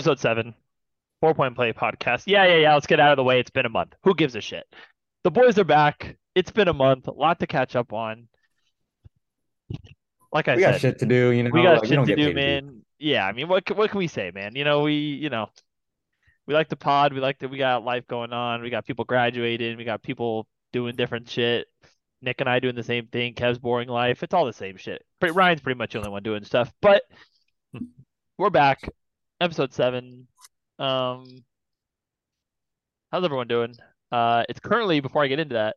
Episode seven, four point play podcast. Yeah, yeah, yeah. Let's get out of the way. It's been a month. Who gives a shit? The boys are back. It's been a month. A lot to catch up on. Like I We said, got shit to do, you know. we got like, we shit don't to do, paid to man. Yeah, I mean, what what can we say, man? You know, we you know, we like the pod. We like that we got life going on. We got people graduating. We got people doing different shit. Nick and I doing the same thing. Kev's boring life. It's all the same shit. But Ryan's pretty much the only one doing stuff. But we're back, episode seven. Um, how's everyone doing? Uh, it's currently before I get into that,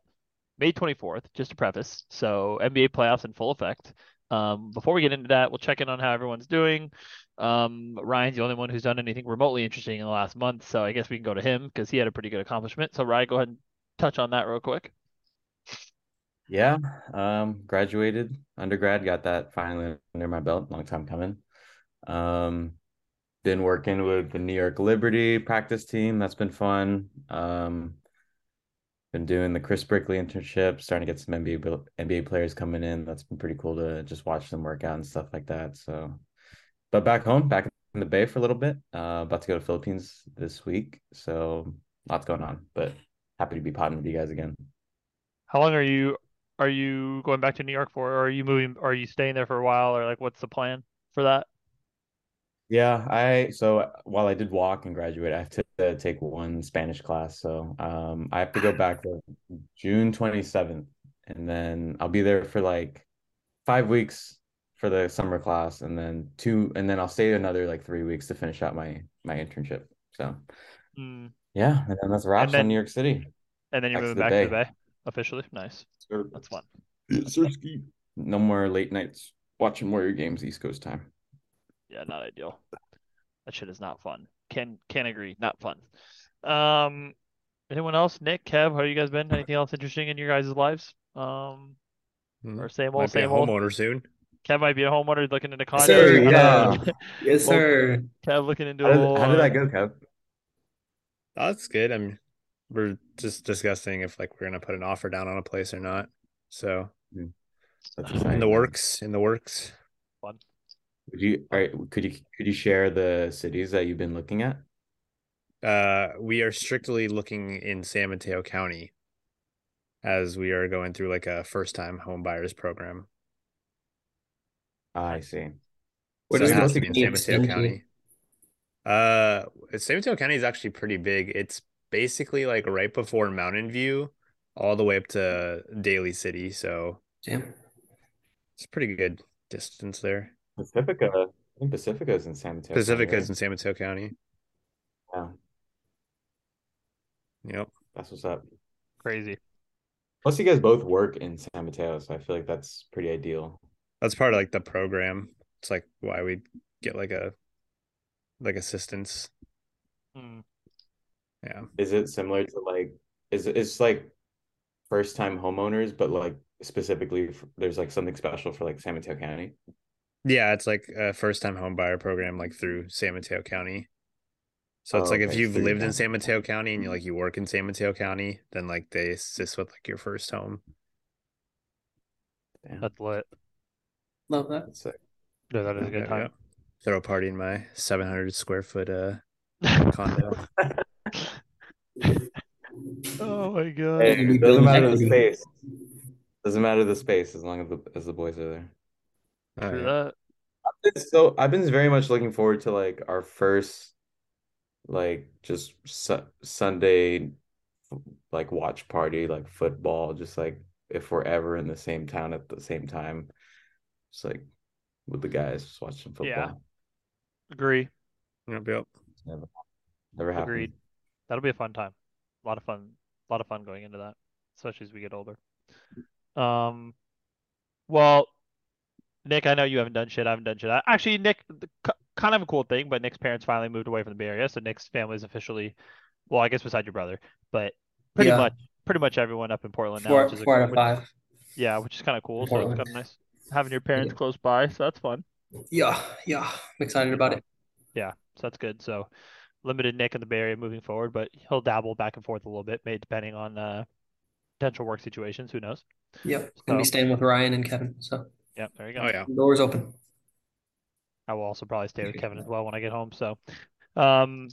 May 24th. Just to preface, so NBA playoffs in full effect. Um, before we get into that, we'll check in on how everyone's doing. Um, Ryan's the only one who's done anything remotely interesting in the last month, so I guess we can go to him because he had a pretty good accomplishment. So Ryan, go ahead and touch on that real quick. Yeah, um, graduated undergrad, got that finally under my belt, long time coming. Um, been working with the New York Liberty practice team. That's been fun. Um, been doing the Chris Brickley internship, starting to get some NBA NBA players coming in. That's been pretty cool to just watch them work out and stuff like that. So, but back home, back in the Bay for a little bit. Uh, about to go to Philippines this week. So lots going on, but happy to be potting with you guys again. How long are you are you going back to New York for, or are you moving? Are you staying there for a while, or like what's the plan for that? Yeah, I so while I did walk and graduate, I have to uh, take one Spanish class. So um I have to go back for June 27th and then I'll be there for like five weeks for the summer class and then two and then I'll stay another like three weeks to finish out my my internship. So Mm. yeah, and then that's wraps then- on New York City. And then you're Back to moving the back to the Bay. Bay officially. Nice. That's fun. No more late nights watching Warrior games East Coast time. Yeah, not ideal. That shit is not fun. Can can agree, not fun. Um, anyone else? Nick, Kev, how you guys been? Anything else interesting in your guys' lives? Um, Hmm. or same old, Might be a same old. homeowner soon. Kev might be a homeowner looking into condos. sir, yeah. Yes, sir. Kev looking into How a did, whole, how did that go, Kev? Oh, that's good. I'm we're just discussing if like we're gonna put an offer down on a place or not. So That's in the works, in the works. Fun. Would you, all right, could you could you share the cities that you've been looking at? Uh, we are strictly looking in San Mateo County as we are going through like a first time home buyers program. I see. What so does it that has to be in San Mateo? County. Uh, San Mateo County is actually pretty big. It's basically like right before Mountain View, all the way up to Daly City. So Damn. it's a pretty good distance there. Pacifica. I think Pacifica is in San Mateo. County, Pacifica is right? in San Mateo County. Yeah, Yep. that's what's up. crazy. Plus, you guys both work in San Mateo, so I feel like that's pretty ideal. That's part of like the program. It's like why we get like a like assistance. Hmm. Yeah. Is it similar to like, is it, it's like first time homeowners, but like specifically, f there's like something special for like San Mateo County? Yeah, it's like a first time home buyer program like through San Mateo County. So it's Oh, like if you've through lived in. San Mateo County and you like you work in San Mateo County, then like they assist with like your first home. Damn, That's lit. Love that. that's sick. Yeah, that is a good time. yeah. Throw a party in my 700 square foot uh condo. Oh my god. Hey, doesn't matter the space. Doesn't matter the space as long as the as the boys are there. True yeah. that. It's So I've been very much looking forward to like our first like just su Sunday like watch party like football just like if we're ever in the same town at the same time just like with the guys just watch some Yeah. football Agree. Yep, yep. never never happened Agreed. That'll be a fun time. A lot of fun. A lot of fun going into that, especially as we get older. Um, well, Nick, I know you haven't done shit. I haven't done shit. I- Actually, Nick, the, kind of a cool thing, but Nick's parents finally moved away from the Bay Area, so Nick's family is officially, well, I guess beside your brother, but pretty Yeah. much, pretty much everyone up in Portland now, which is a, out of which- yeah, which is kind of cool. So it's kind of nice having your parents Yeah. close by. So that's fun. Yeah, yeah. I'm excited about it. Yeah, so that's good. So limited Nick in the Bay Area moving forward, but he'll dabble back and forth a little bit, maybe depending on uh, potential work situations. Who knows? Yep. Gonna be staying with Ryan and Kevin. So Yeah, there you go. Oh yeah. doors open. I will also probably stay with Kevin as well when I get home. So Um,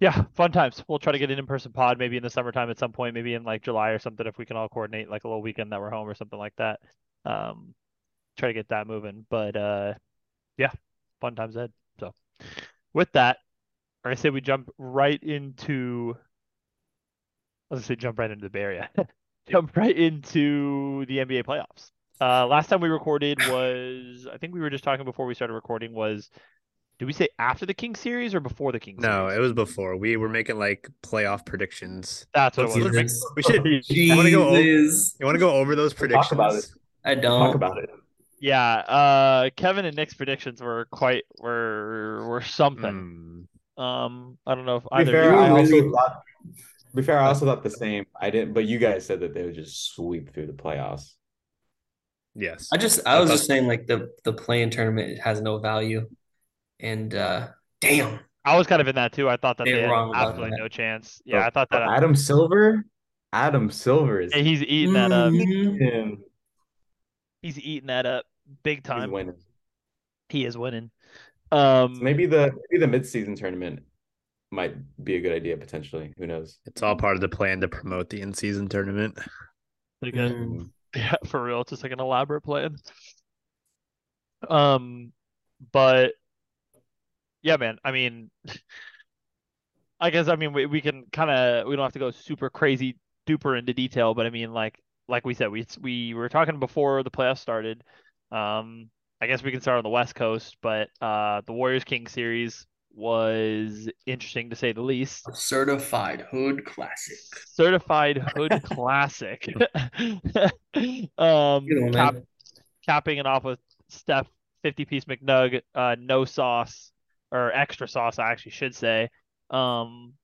yeah, fun times. We'll try to get an in-person pod maybe in the summertime at some point, maybe in like July or something if we can all coordinate like a little weekend that we're home or something like that. Um, try to get that moving. But uh, yeah, fun times ahead. So with that, I say we jump right into. I was gonna say jump right into the Bay Area. jump right into the NBA playoffs. Uh, last time we recorded was I think we were just talking before we started recording was did we say after the King series or before the King No, series? it was before. We were making like playoff predictions. That's what it was. We're Jesus. We should. You want to go? o- Jesus. You want to go over those predictions? Talk about it. I don't. Talk about it. Yeah, uh, Kevin and Nick's predictions were quite were were something. Hmm. Um, I don't know if To either fair, you I also really- thought. To be fair, I also thought the same. I didn't, but you guys said that they would just sweep through the playoffs. Yes. I just I I was just saying like the the play-in tournament has no value, and uh damn, I was kind of in that too. I thought that They they were had absolutely that. no chance. Yeah, I thought But that Adam Silver, Adam Silver is Yeah, he's eating that up. Mhm. He's eating that up big time. He's time. winning. He is winning. Um, So maybe the maybe the midseason tournament might be a good idea potentially. Who knows? It's all part of the plan to promote the in-season tournament. pretty good. Mm. Yeah, for real. It's just like an elaborate plan. Um, but yeah, man. I mean, I guess I mean we we can kind of we don't have to go super crazy duper into detail, but I mean like like we said we we were talking before the playoffs started. Um, I guess we can start on the West Coast, but uh, the Warriors King series was interesting to say the least. Certified hood classic. Certified Hood Classic. um, cap, capping it off with Steph 50 piece McNug, uh, no sauce or extra sauce, I actually should say, um,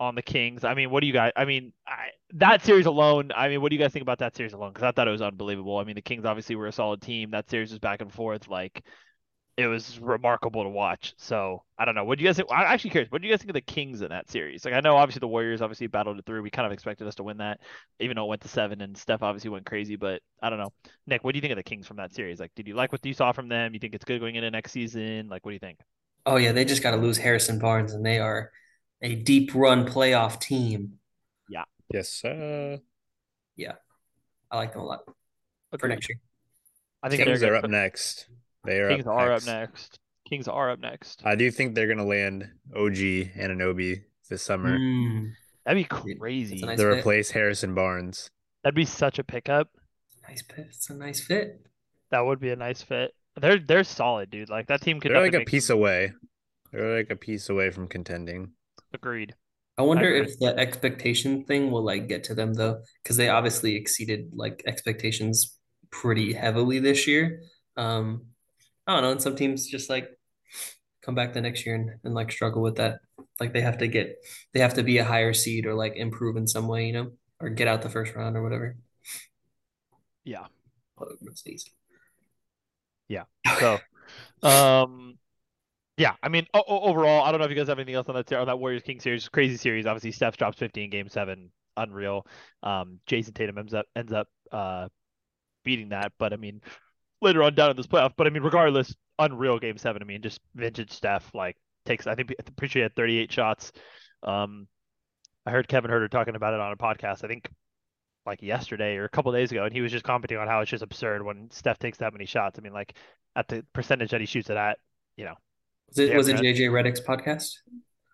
on the Kings. I mean, what do you guys? I mean, I, that series alone. I mean, what do you guys think about that series alone? Because I thought it was unbelievable. I mean, the Kings obviously were a solid team. That series was back and forth. Like, it was remarkable to watch. So I don't know. What do you guys think? I'm actually curious. What do you guys think of the Kings in that series? Like, I know obviously the Warriors obviously battled it through. We kind of expected us to win that, even though it went to seven and Steph obviously went crazy. But I don't know. Nick, what do you think of the Kings from that series? Like, did you like what you saw from them? You think it's good going into next season? Like, what do you think? Oh yeah, they just got to lose Harrison Barnes, and they are a deep run playoff team. Yeah. Yes, sir. Yeah, I like them a lot for Agreed. next year. I think Kings they're up next. They are Kings up are next. up next. Kings are up next. I do think they're gonna land OG Anunoby this summer Mm, That'd be crazy. that's a nice to fit. replace Harrison Barnes. That'd be such a pickup. nice fit. It's a nice fit. That would be a nice fit. They're they're solid, dude. Like that team could They're like a piece some- away. They're like a piece away from contending. Agreed. I wonder agree. if the expectation thing will like get to them though, because they obviously exceeded like expectations pretty heavily this year. Um, I don't know, and some teams just like come back the next year and, and like struggle with that. Like they have to get they have to be a higher seed or like improve in some way, you know, or get out the first round or whatever. Yeah. Yeah. So, um, yeah. I mean, overall, I don't know if you guys have anything else on that on that Warriors King series. Crazy series. Obviously, Steph drops 50 in Game Seven. Unreal. Um, Jason Tatum ends up ends up uh beating that. But I mean, later on down in this playoff. But I mean, regardless, unreal Game Seven. I mean, just vintage Steph like takes. I think I'm pretty sure he had 38 shots. Um, I heard Kevin Huerter talking about it on a podcast. I think like yesterday or a couple days ago, and he was just commenting on how it's just absurd when Steph takes that many shots. I mean, like at the percentage that he shoots it at, you know. Was it was it. JJ Redick's podcast?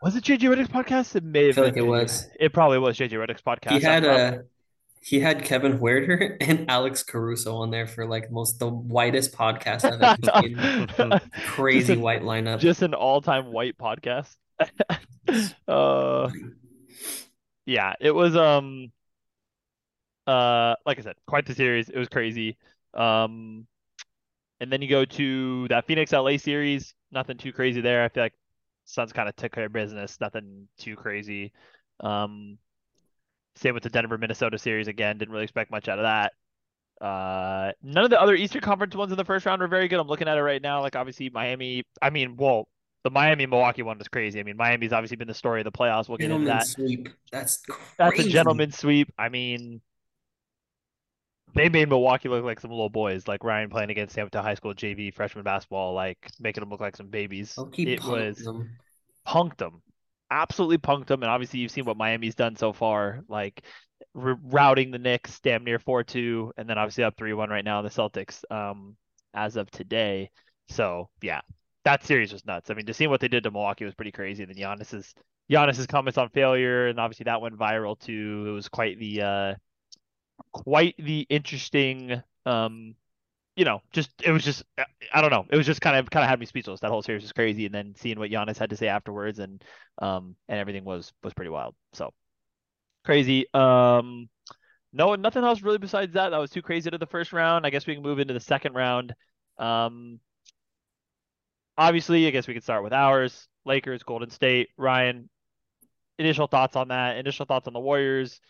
Was it JJ Redick's podcast? It may have feel like it was. It probably was JJ Redick's podcast. He had uh he had Kevin Huerter and Alex Caruso on there for like most the whitest podcast I've ever seen. Crazy an- white lineup. just an all-time white podcast. uh, yeah, it was um, uh, like I said, quite the series. It was crazy. Um, and then you go to that Phoenix LA series. Nothing too crazy there. I feel like Suns kind of took care of business. Nothing too crazy. Um, same with the Denver Minnesota series again. Didn't really expect much out of that. Uh, none of the other Eastern Conference ones in the first round were very good. I'm looking at it right now. Like obviously Miami. I mean, well, the Miami Milwaukee one was crazy. I mean, Miami's obviously been the story of the playoffs. We'll get into Gentleman that. sweep. That's crazy. That's a crazy. gentleman's sweep. I mean, they made Milwaukee look like some little boys, like Ryan playing against Hampton High School JV freshman basketball, like making them look like some babies. It was them. punked them, absolutely punked them. And obviously, you've seen what Miami's done so far, like r- routing the Knicks damn near four two, and then obviously up three one right now in the Celtics. Um, as of today, so yeah, that series was nuts. I mean, just seeing what they did to Milwaukee was pretty crazy. And then Giannis's Giannis's comments on failure, and obviously that went viral too. It was quite the uh, quite the interesting um you know, just it was just I don't know. It was just kind of kind of had me speechless. That whole series was crazy, and then seeing what Giannis had to say afterwards, and um and everything was was pretty wild. So crazy. Um, no, nothing else really besides that. That was too crazy to the first round. I guess we can move into the second round. Um, obviously, I guess we could start with ours. Lakers, Golden State. Ryan, initial thoughts on that? Initial thoughts on the Warriors?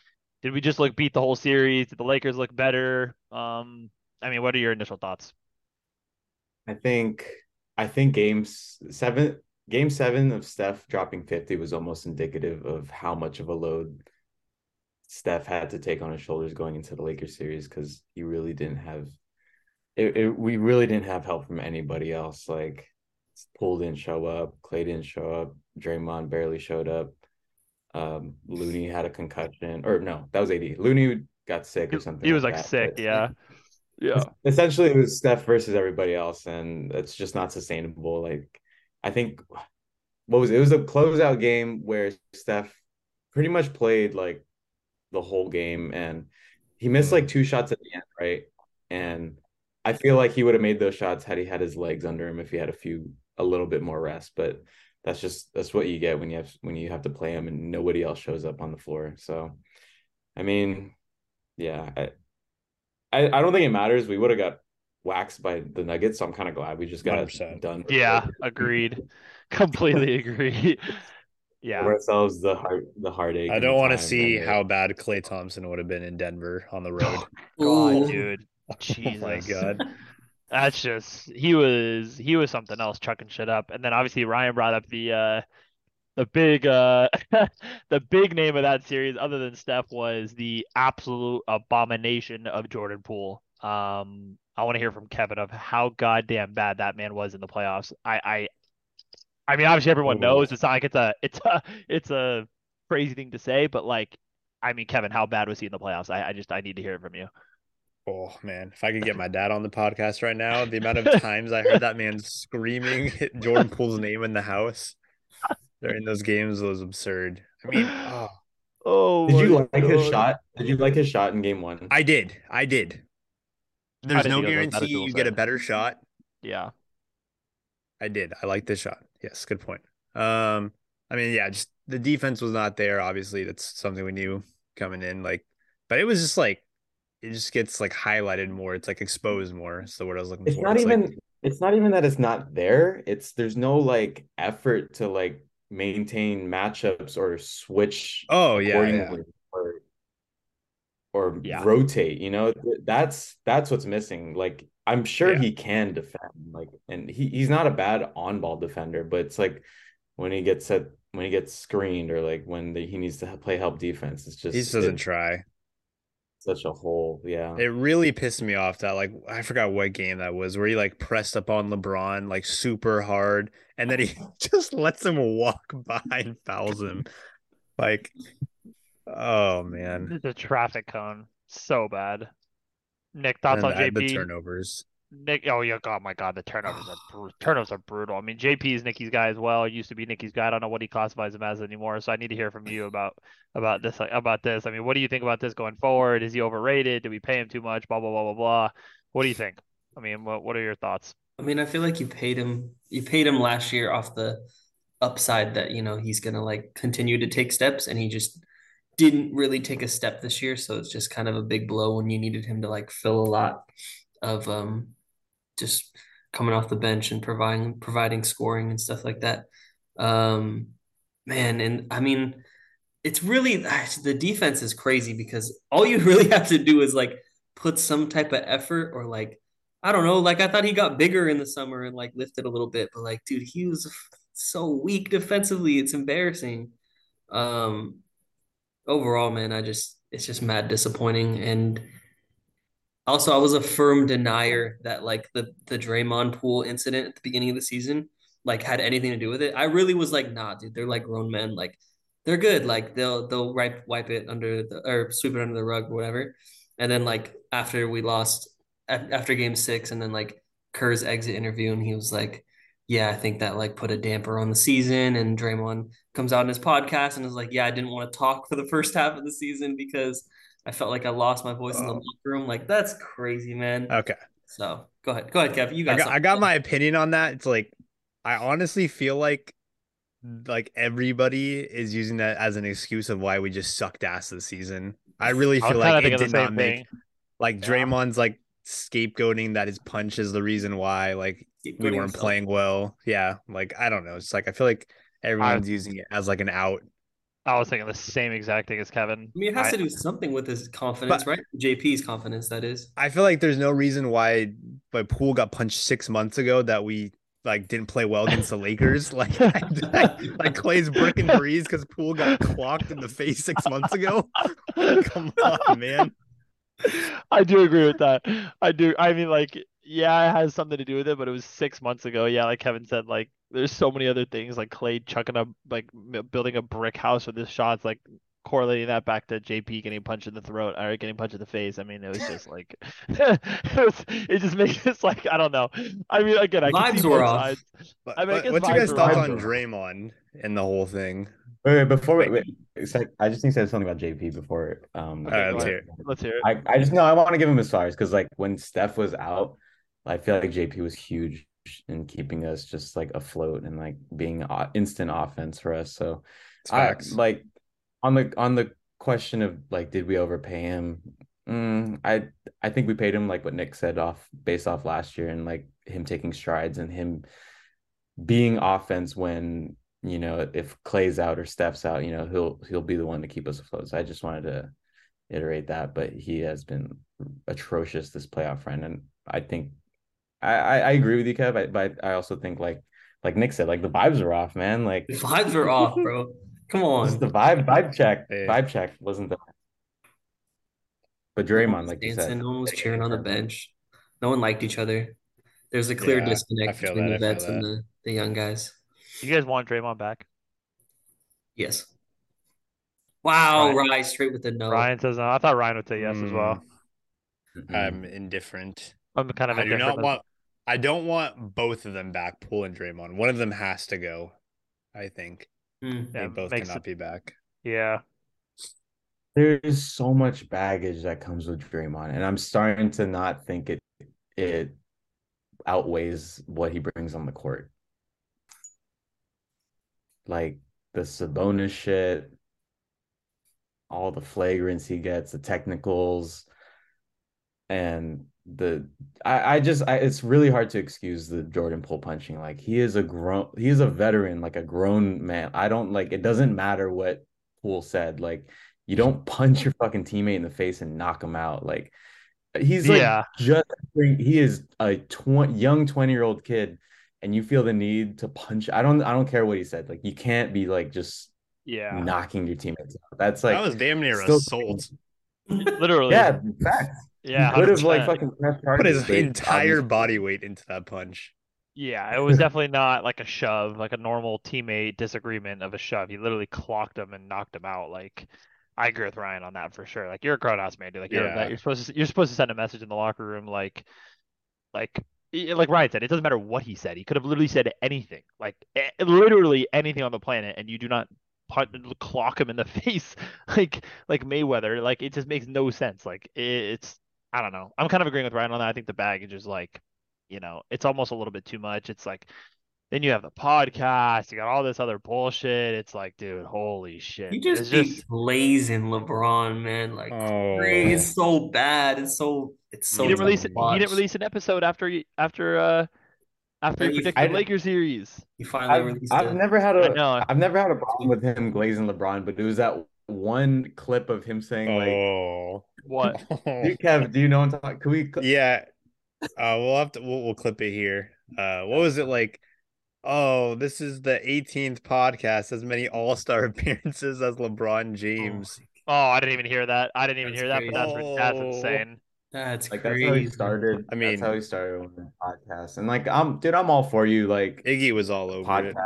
Did we just look beat the whole series? Did the Lakers look better? Um, I mean, what are your initial thoughts? I think I think games seven game seven of Steph dropping 50 was almost indicative of how much of a load Steph had to take on his shoulders going into the Lakers series because he really didn't have it, it, we really didn't have help from anybody else. Like Poole didn't show up, Klay didn't show up, Draymond barely showed up. Um, Looney had a concussion, or no, that was AD. Looney got sick or something. He was like, like sick, yeah. Yeah. Essentially, it was Steph versus everybody else, and it's just not sustainable. Like, I think what was it? it was a closeout game where Steph pretty much played like the whole game, and he missed mm-hmm. like two shots at the end, right? And I feel like he would have made those shots had he had his legs under him if he had a few a little bit more rest. But that's just that's what you get when you have when you have to play him and nobody else shows up on the floor. So, I mean, yeah, I, I, I don't think it matters. We would have got waxed by the Nuggets, so I'm kind of glad we just got 100%. done. Yeah, agreed. Completely agree. Yeah, Give ourselves the heart the heartache. I don't want to see how bad Klay Thompson would have been in Denver on the road. Oh, God, dude. Jesus. Oh my god. That's just he was he was something else chucking shit up. And then obviously Ryan brought up the uh the big uh the big name of that series other than Steph was the absolute abomination of Jordan Poole. Um I want to hear from Kevin of how goddamn bad that man was in the playoffs. I I I mean obviously everyone knows it's not like it's a it's a it's a crazy thing to say, but like I mean Kevin, how bad was he in the playoffs? I, I just I need to hear it from you. Oh man, if I could get my dad on the podcast right now, the amount of times I heard that man screaming Jordan Poole's name in the house during those games was absurd. I mean, oh, oh did you like God. his shot? Did you like his shot in game one? I did. I did. There's no guarantee you get a better shot. Yeah. I did. I like this shot. Yes, good point. Um, I mean, yeah, just the defense was not there. Obviously, that's something we knew coming in. Like, but it was just like it just gets like highlighted more. It's like exposed more. It's the word I was looking it's for. Not it's not even like... it's not even that it's not there. It's there's no like effort to like maintain matchups or switch oh yeah, yeah. or or yeah. rotate, you know. That's that's what's missing. Like I'm sure yeah. he can defend, like and he, he's not a bad on-ball defender, but it's like when he gets set when he gets screened or like when the, he needs to play help defense, it's just he just doesn't it, try such a hole. Yeah. It really pissed me off that like I forgot what game that was where he like pressed up on LeBron like super hard and then he just lets him walk by and fouls him. Like oh man. The traffic cone. So bad. Nick, thoughts and on JP? The turnovers. Nick, oh yeah, oh my god, the turnovers are turnovers are brutal. I mean, JP is Nicky's guy as well. Used to be Nicky's guy. I don't know what he classifies him as anymore. So I need to hear from you about about this about this. I mean, what do you think about this going forward? Is he overrated? Do we pay him too much? Blah blah blah blah blah. What do you think? I mean, what what are your thoughts? I mean, I feel like you paid him. You paid him last year off the upside that you know he's gonna like continue to take steps, and he just didn't really take a step this year. So it's just kind of a big blow when you needed him to like fill a lot of um just coming off the bench and providing providing scoring and stuff like that. Um, man, and I mean, it's really the defense is crazy because all you really have to do is like put some type of effort or like I don't know, like I thought he got bigger in the summer and like lifted a little bit, but like dude, he was so weak defensively. It's embarrassing. Um, overall, man, I just it's just mad disappointing and also, I was a firm denier that like the the Draymond Poole incident at the beginning of the season like had anything to do with it. I really was like, nah, dude, they're like grown men. Like they're good. Like they'll they'll wipe wipe it under the or sweep it under the rug whatever. And then like after we lost after game six, and then like Kerr's exit interview, and he was like, "Yeah, I think that like put a damper on the season." And Draymond comes out in his podcast and is like, "Yeah, I didn't want to talk for the first half of the season because I felt like I lost my voice oh. in the oh. locker room." Like that's crazy, man. Okay. So go ahead, go ahead, Kev. You got. I got, I got my opinion on that. It's like I honestly feel like like everybody is using that as an excuse of why we just sucked ass this season. I really feel like it did not thing. make like yeah. Draymond's like scapegoating that his punch is the reason why like we weren't himself. playing well. Yeah, like I don't know. It's like I feel like everyone's I, using it as like an out. I was thinking the same exact thing as Kevin. I mean, it has I, to do something with his confidence, but, right? JP's confidence, that is. I feel like there's no reason why my Poole got punched six months ago that we like didn't play well against the Lakers. Like, like, Klay's brick and breeze because Poole got clocked in the face six months ago. Come on, man. I do agree with that. I do. I mean, like, yeah, it has something to do with it, but it was six months ago. Yeah, like Kevin said, like there's so many other things, like Klay chucking up, like building a brick house with his shots, like correlating that back to JP getting punched in the throat or getting punched in the face. I mean, it was just like it, was, it just makes it like I don't know. I mean, again, I vibes can see were off. But, I mean, I what's your guys' thoughts on Draymond and the whole thing? Wait, wait before wait, wait, I just need to say something about JP before. Um, okay, let's hear it. Let's hear it. I, I just know I want to give him his flowers because like when Steph was out, I feel like JP was huge in keeping us just like afloat and like being instant offense for us. So, I, like on the on the question of like did we overpay him mm, i i think we paid him like what nick said off based off last year and like him taking strides and him being offense when you know if klay's out or steph's out you know he'll he'll be the one to keep us afloat so i just wanted to iterate that but he has been atrocious this playoff run and i think i i, I agree with you kev I, but i also think like like nick said like the vibes are off man like the vibes are off bro Come on. Just the vibe vibe check. Vibe check wasn't the but Draymond, like dancing, you said, no one was cheering on the bench. No one liked each other. There's a clear yeah, disconnect between that, the vets and the, the young guys. You guys want Draymond back? Yes. Wow, Ryan, Ryan straight with the no. Ryan says no. I thought Ryan would say yes mm. as well. Mm-hmm. I'm indifferent. I'm kind of. I do not want. I don't want both of them back. Poole and Draymond. One of them has to go. I think. Mm, they both cannot it, be back. Yeah. There's so much baggage that comes with Draymond, and I'm starting to not think it it outweighs what he brings on the court. Like the Sabonis shit, all the flagrants he gets, the technicals, and the I, I just I, it's really hard to excuse the Jordan Poole punching. Like he is a grown he is a veteran, like a grown man. I don't like it doesn't matter what Poole said. Like you don't punch your fucking teammate in the face and knock him out. Like he's like yeah. just he is a 20 young 20 year old kid and you feel the need to punch. I don't I don't care what he said. Like you can't be like just yeah knocking your teammates out. That's like that was damn near assault. Literally. Yeah, facts. Yeah, he could have like fucking put his entire body weight into that punch. Yeah, it was definitely not like a shove, like a normal teammate disagreement of a shove. He literally clocked him and knocked him out. Like, I agree with Ryan on that for sure. Like, you're a grown ass man, dude. Like, you're yeah. you're supposed to you're supposed to send a message in the locker room, like, like like Ryan said, it doesn't matter what he said. He could have literally said anything, like literally anything on the planet, and you do not clock him in the face like like Mayweather. Like it just makes no sense. Like it's I don't know. I'm kind of agreeing with Ryan on that. I think the baggage is like, you know, it's almost a little bit too much. It's like then you have the podcast, you got all this other bullshit. It's like, dude, holy shit. You just it's just... blazing LeBron, man. Like oh. it's so bad. It's so it's so he didn't release it, he didn't release an episode after after uh after he predicted the Lakers series. He finally I've, released I've it. never had a I've never had a problem with him glazing LeBron, but it was that one clip of him saying like oh. What do Kev, do you know what Can we Yeah. Uh we'll have to we'll, we'll clip it here. Uh what was it like? Oh, this is the 18th podcast, as many all-star appearances as LeBron James. Oh, oh I didn't even hear that. I didn't even that's hear crazy. that, but that's, oh. that's insane. That's Like that's how he started. I mean- that's how he started on the podcast. And like I'm dude, I'm all for you like Iggy was all over it.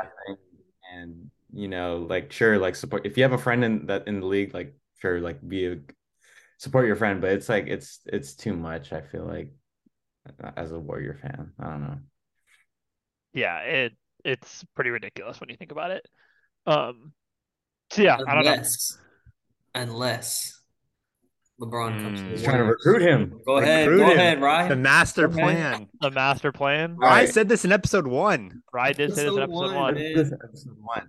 and you know, like sure, like support if you have a friend in that in the league, like sure, like be a support your friend, but it's like it's it's too much, I feel like as a Warrior fan. I don't know. Yeah, it it's pretty ridiculous when you think about it. Um, so yeah, I don't know. Unless, unless LeBron comes to Mm. the He's trying to recruit him. Go ahead, Recruit go him. ahead, Ryan. The master Okay. plan. The master plan. All I said this in episode one. Ryan did say this in Episode episode one, one. This is episode one.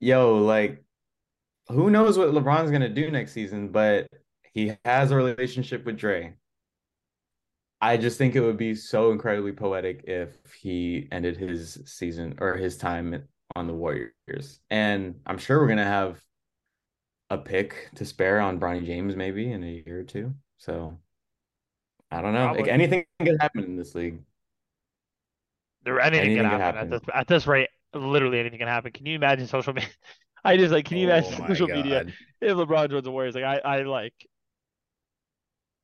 Yo, like, who knows what LeBron's gonna do next season? But he has a relationship with Dre. I just think it would be so incredibly poetic if he ended his season or his time on the Warriors. And I'm sure we're gonna have a pick to spare on Bronny James maybe in a year or two. So I don't know. Like anything can happen in this league. There anything, Anything can can happen, happen. at this at this rate. Literally anything can happen. Can you imagine social media? I just like. Can you imagine Oh social media if LeBron joins the Warriors? Like I, I like.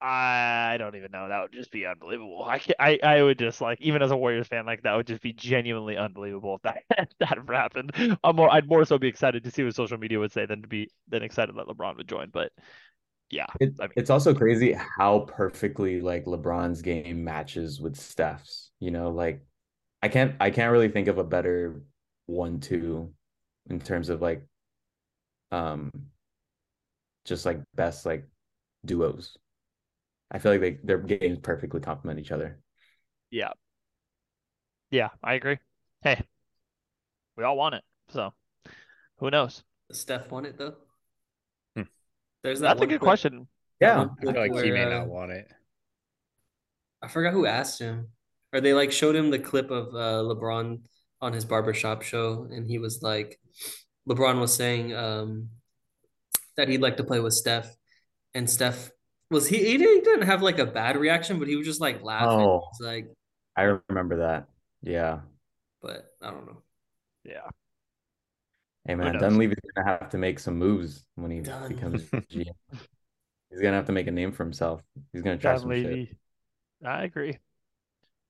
I don't even know. That would just be unbelievable. I can I, I would just like even as a Warriors fan, like that would just be genuinely unbelievable if that that ever happened. I'm more I'd more so be excited to see what social media would say than to be than excited that LeBron would join. But yeah, It, I mean- it's also crazy how perfectly like LeBron's game matches with Steph's. You know, like I can't I can't really think of a better one-two in terms of like um just like best like duos. I feel like they their games perfectly complement each other. yeah, yeah. I agree. Hey, we all want it, so who knows? Steph won it though. Hmm. There's that That's a good clip- question. Yeah. I feel like he may uh, not want it. I forgot who asked him, or they like showed him the clip of uh, LeBron on his barbershop show, and he was like, LeBron was saying um, that he'd like to play with Steph, and Steph was he he didn't, have like a bad reaction, but he was just like laughing. Oh. It's like, I remember that. Yeah. but I don't know. Yeah, Hey man, knows? Dunleavy's gonna have to make some moves when he Dun- becomes GM. He's gonna have to make a name for himself. He's gonna try John some shit. I agree.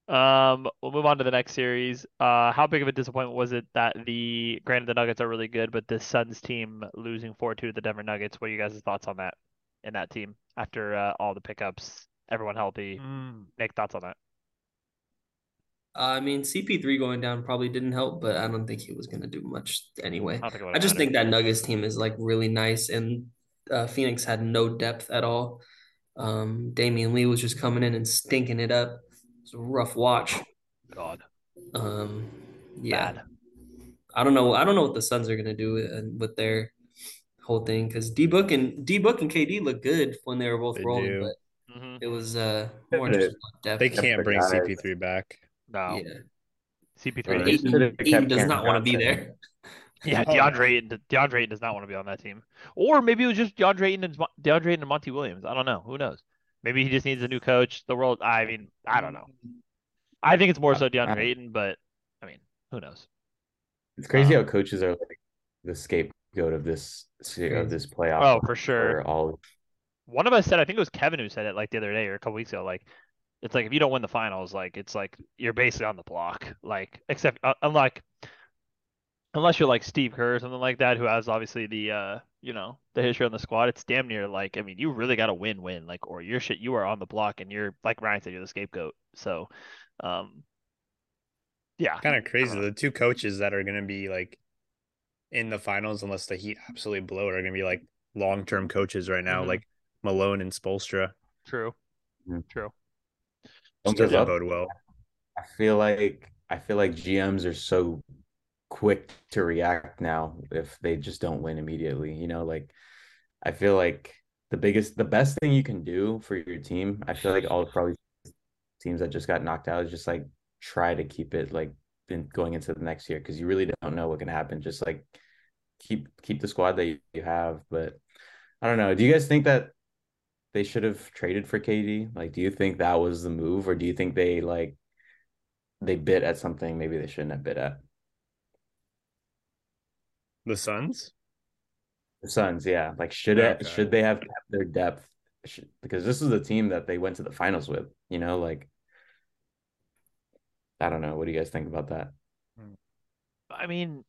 Um, we'll move on to the next series. Uh, how big of a disappointment was it that the granted the Nuggets are really good, but the Suns team losing 4-2 to the Denver Nuggets? What are you guys' thoughts on that in that team after uh, all the pickups, everyone healthy? Nick, thoughts on that? I mean, CP3 going down probably didn't help, but I don't think he was gonna do much anyway. I think I just think that Nuggets team is like really nice, and uh, Phoenix had no depth at all. Um, Damion Lee was just coming in and stinking it up. It's a rough watch. God, Um, yeah, bad. I don't know. I don't know what the Suns are gonna do with, with their whole thing because D Book and D Book and KD look good when they were both They rolling, do. but hmm it was uh more They- just. They can't bring guys. CP3 back. No, Yeah, CP3. Right. needs- Ayton, Ayton does not want to be there. Yeah, DeAndre yeah. Ayton, DeAndre Ayton does not want to be on that team, or maybe it was just DeAndre Ayton and DeAndre Ayton and Monty Williams. I don't know. Who knows? Maybe he just needs a new coach. The world. I mean, I don't know. I think it's more so DeAndre Ayton, but I mean, who knows? It's crazy Um, how coaches are like the scapegoat of this of this playoff. Oh, for sure. all One of us said, I think it was Kevin who said it like the other day or a couple weeks ago. Like, it's like if you don't win the finals, like it's like you're basically on the block. Like, except uh, unlike unless you're like Steve Kerr or something like that, who has obviously the uh you know the history on the squad. It's damn near like I mean, you really got to win win like or your shit you are on the block and you're like Ryan said, you're the scapegoat. So, um, yeah, Kind of crazy. The two coaches that are going to be like in the finals, unless the Heat absolutely blow it, are going to be like long term coaches right now, Mhm. like Malone and Spoelstra. true, Mhm. true. Don't Doesn't bode well. I feel like I feel like GMs are so quick to react now if they just don't win immediately. You know, like I feel like the biggest, the best thing you can do for your team. I feel like all probably teams that just got knocked out is just like try to keep it like in, going into the next year because you really don't know what can happen. Just like keep keep the squad that you, you have. But I don't know. Do you guys think that they should have traded for KD? Like, do you think that was the move, or do you think they like they bit at something maybe they shouldn't have bit at? The Suns? The Suns, yeah. Like, should Yeah, it, okay. should they have kept their depth because this is the team that they went to the finals with. You know, like I don't know. What do you guys think about that? I mean,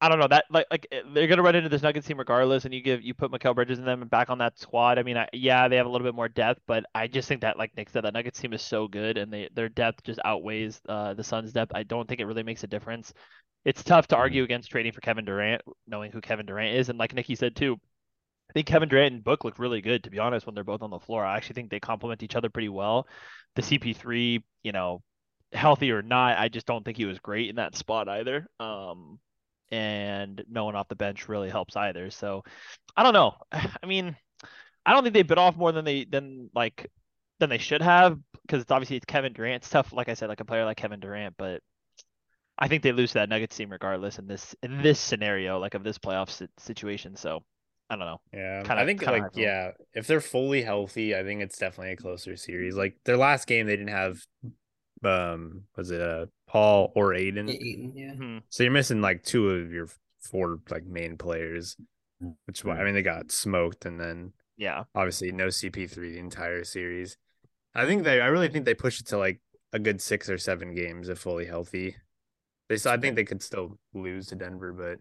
I don't know that like like eh, they're gonna run into this Nuggets team regardless, and you give you put Mikal Bridges in them and back on that squad. I mean, I, yeah, they have a little bit more depth, but I just think that like Nick said, that Nuggets team is so good, and they their depth just outweighs uh, the Suns' depth. I don't think it really makes a difference. It's tough to Mhm. argue against trading for Kevin Durant, knowing who Kevin Durant is, and like Nikki said too. I think Kevin Durant and Book look really good, to be honest, when they're both on the floor. I actually think they complement each other pretty well. The CP3, you know, healthy or not, I just don't think he was great in that spot either. Um, and no one off the bench really helps either. So I don't know. I mean, I don't think they bit off more than they than like than they should have because it's obviously it's Kevin Durant. It's tough, like I said, like a player like Kevin Durant, but I think they lose that Nuggets team regardless in this in this scenario, like of this playoff situation. So I don't know. Yeah, Kinda- I think like hard to- yeah, if they're fully healthy, I think it's definitely a closer series. Like their last game, they didn't have, um, was it uh Paul or Ayton? Ayton, yeah. Mhm. So you're missing like two of your four like main players, which why I mean they got smoked, and then Yeah. obviously no CP3 the entire series. I think they, I really think they push it to like a good six or seven games if fully healthy. They, so I think they could still lose to Denver, but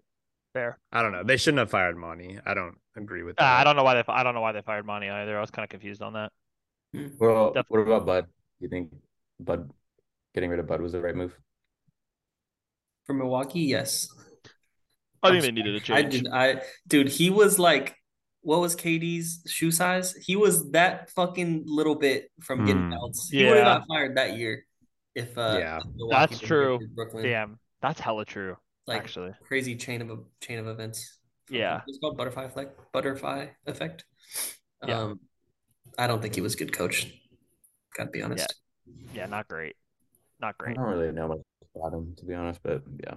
Fair. I don't know. They shouldn't have fired Monty. I don't agree with Uh, that. I don't know why they I don't know why they fired Monty either. I was kind of confused on that. Well, Def- what about Bud? Do you think Bud getting rid of Bud was the right move? For Milwaukee, yes. I I'm think they needed a sorry. I did. I dude, he was like, what was KD's shoe size? He was that fucking little bit from getting Hmm. belts. He would have got fired that year if uh Yeah. if That's true. go Brooklyn. Damn, that's hella true. Like actually. crazy chain of a chain of events. Yeah. It's called butterfly effect. Butterfly effect. Yeah. Um, I don't think he was a good coach. Gotta be honest. Yeah, not great. Not great. I don't really know much about him to be honest, but yeah.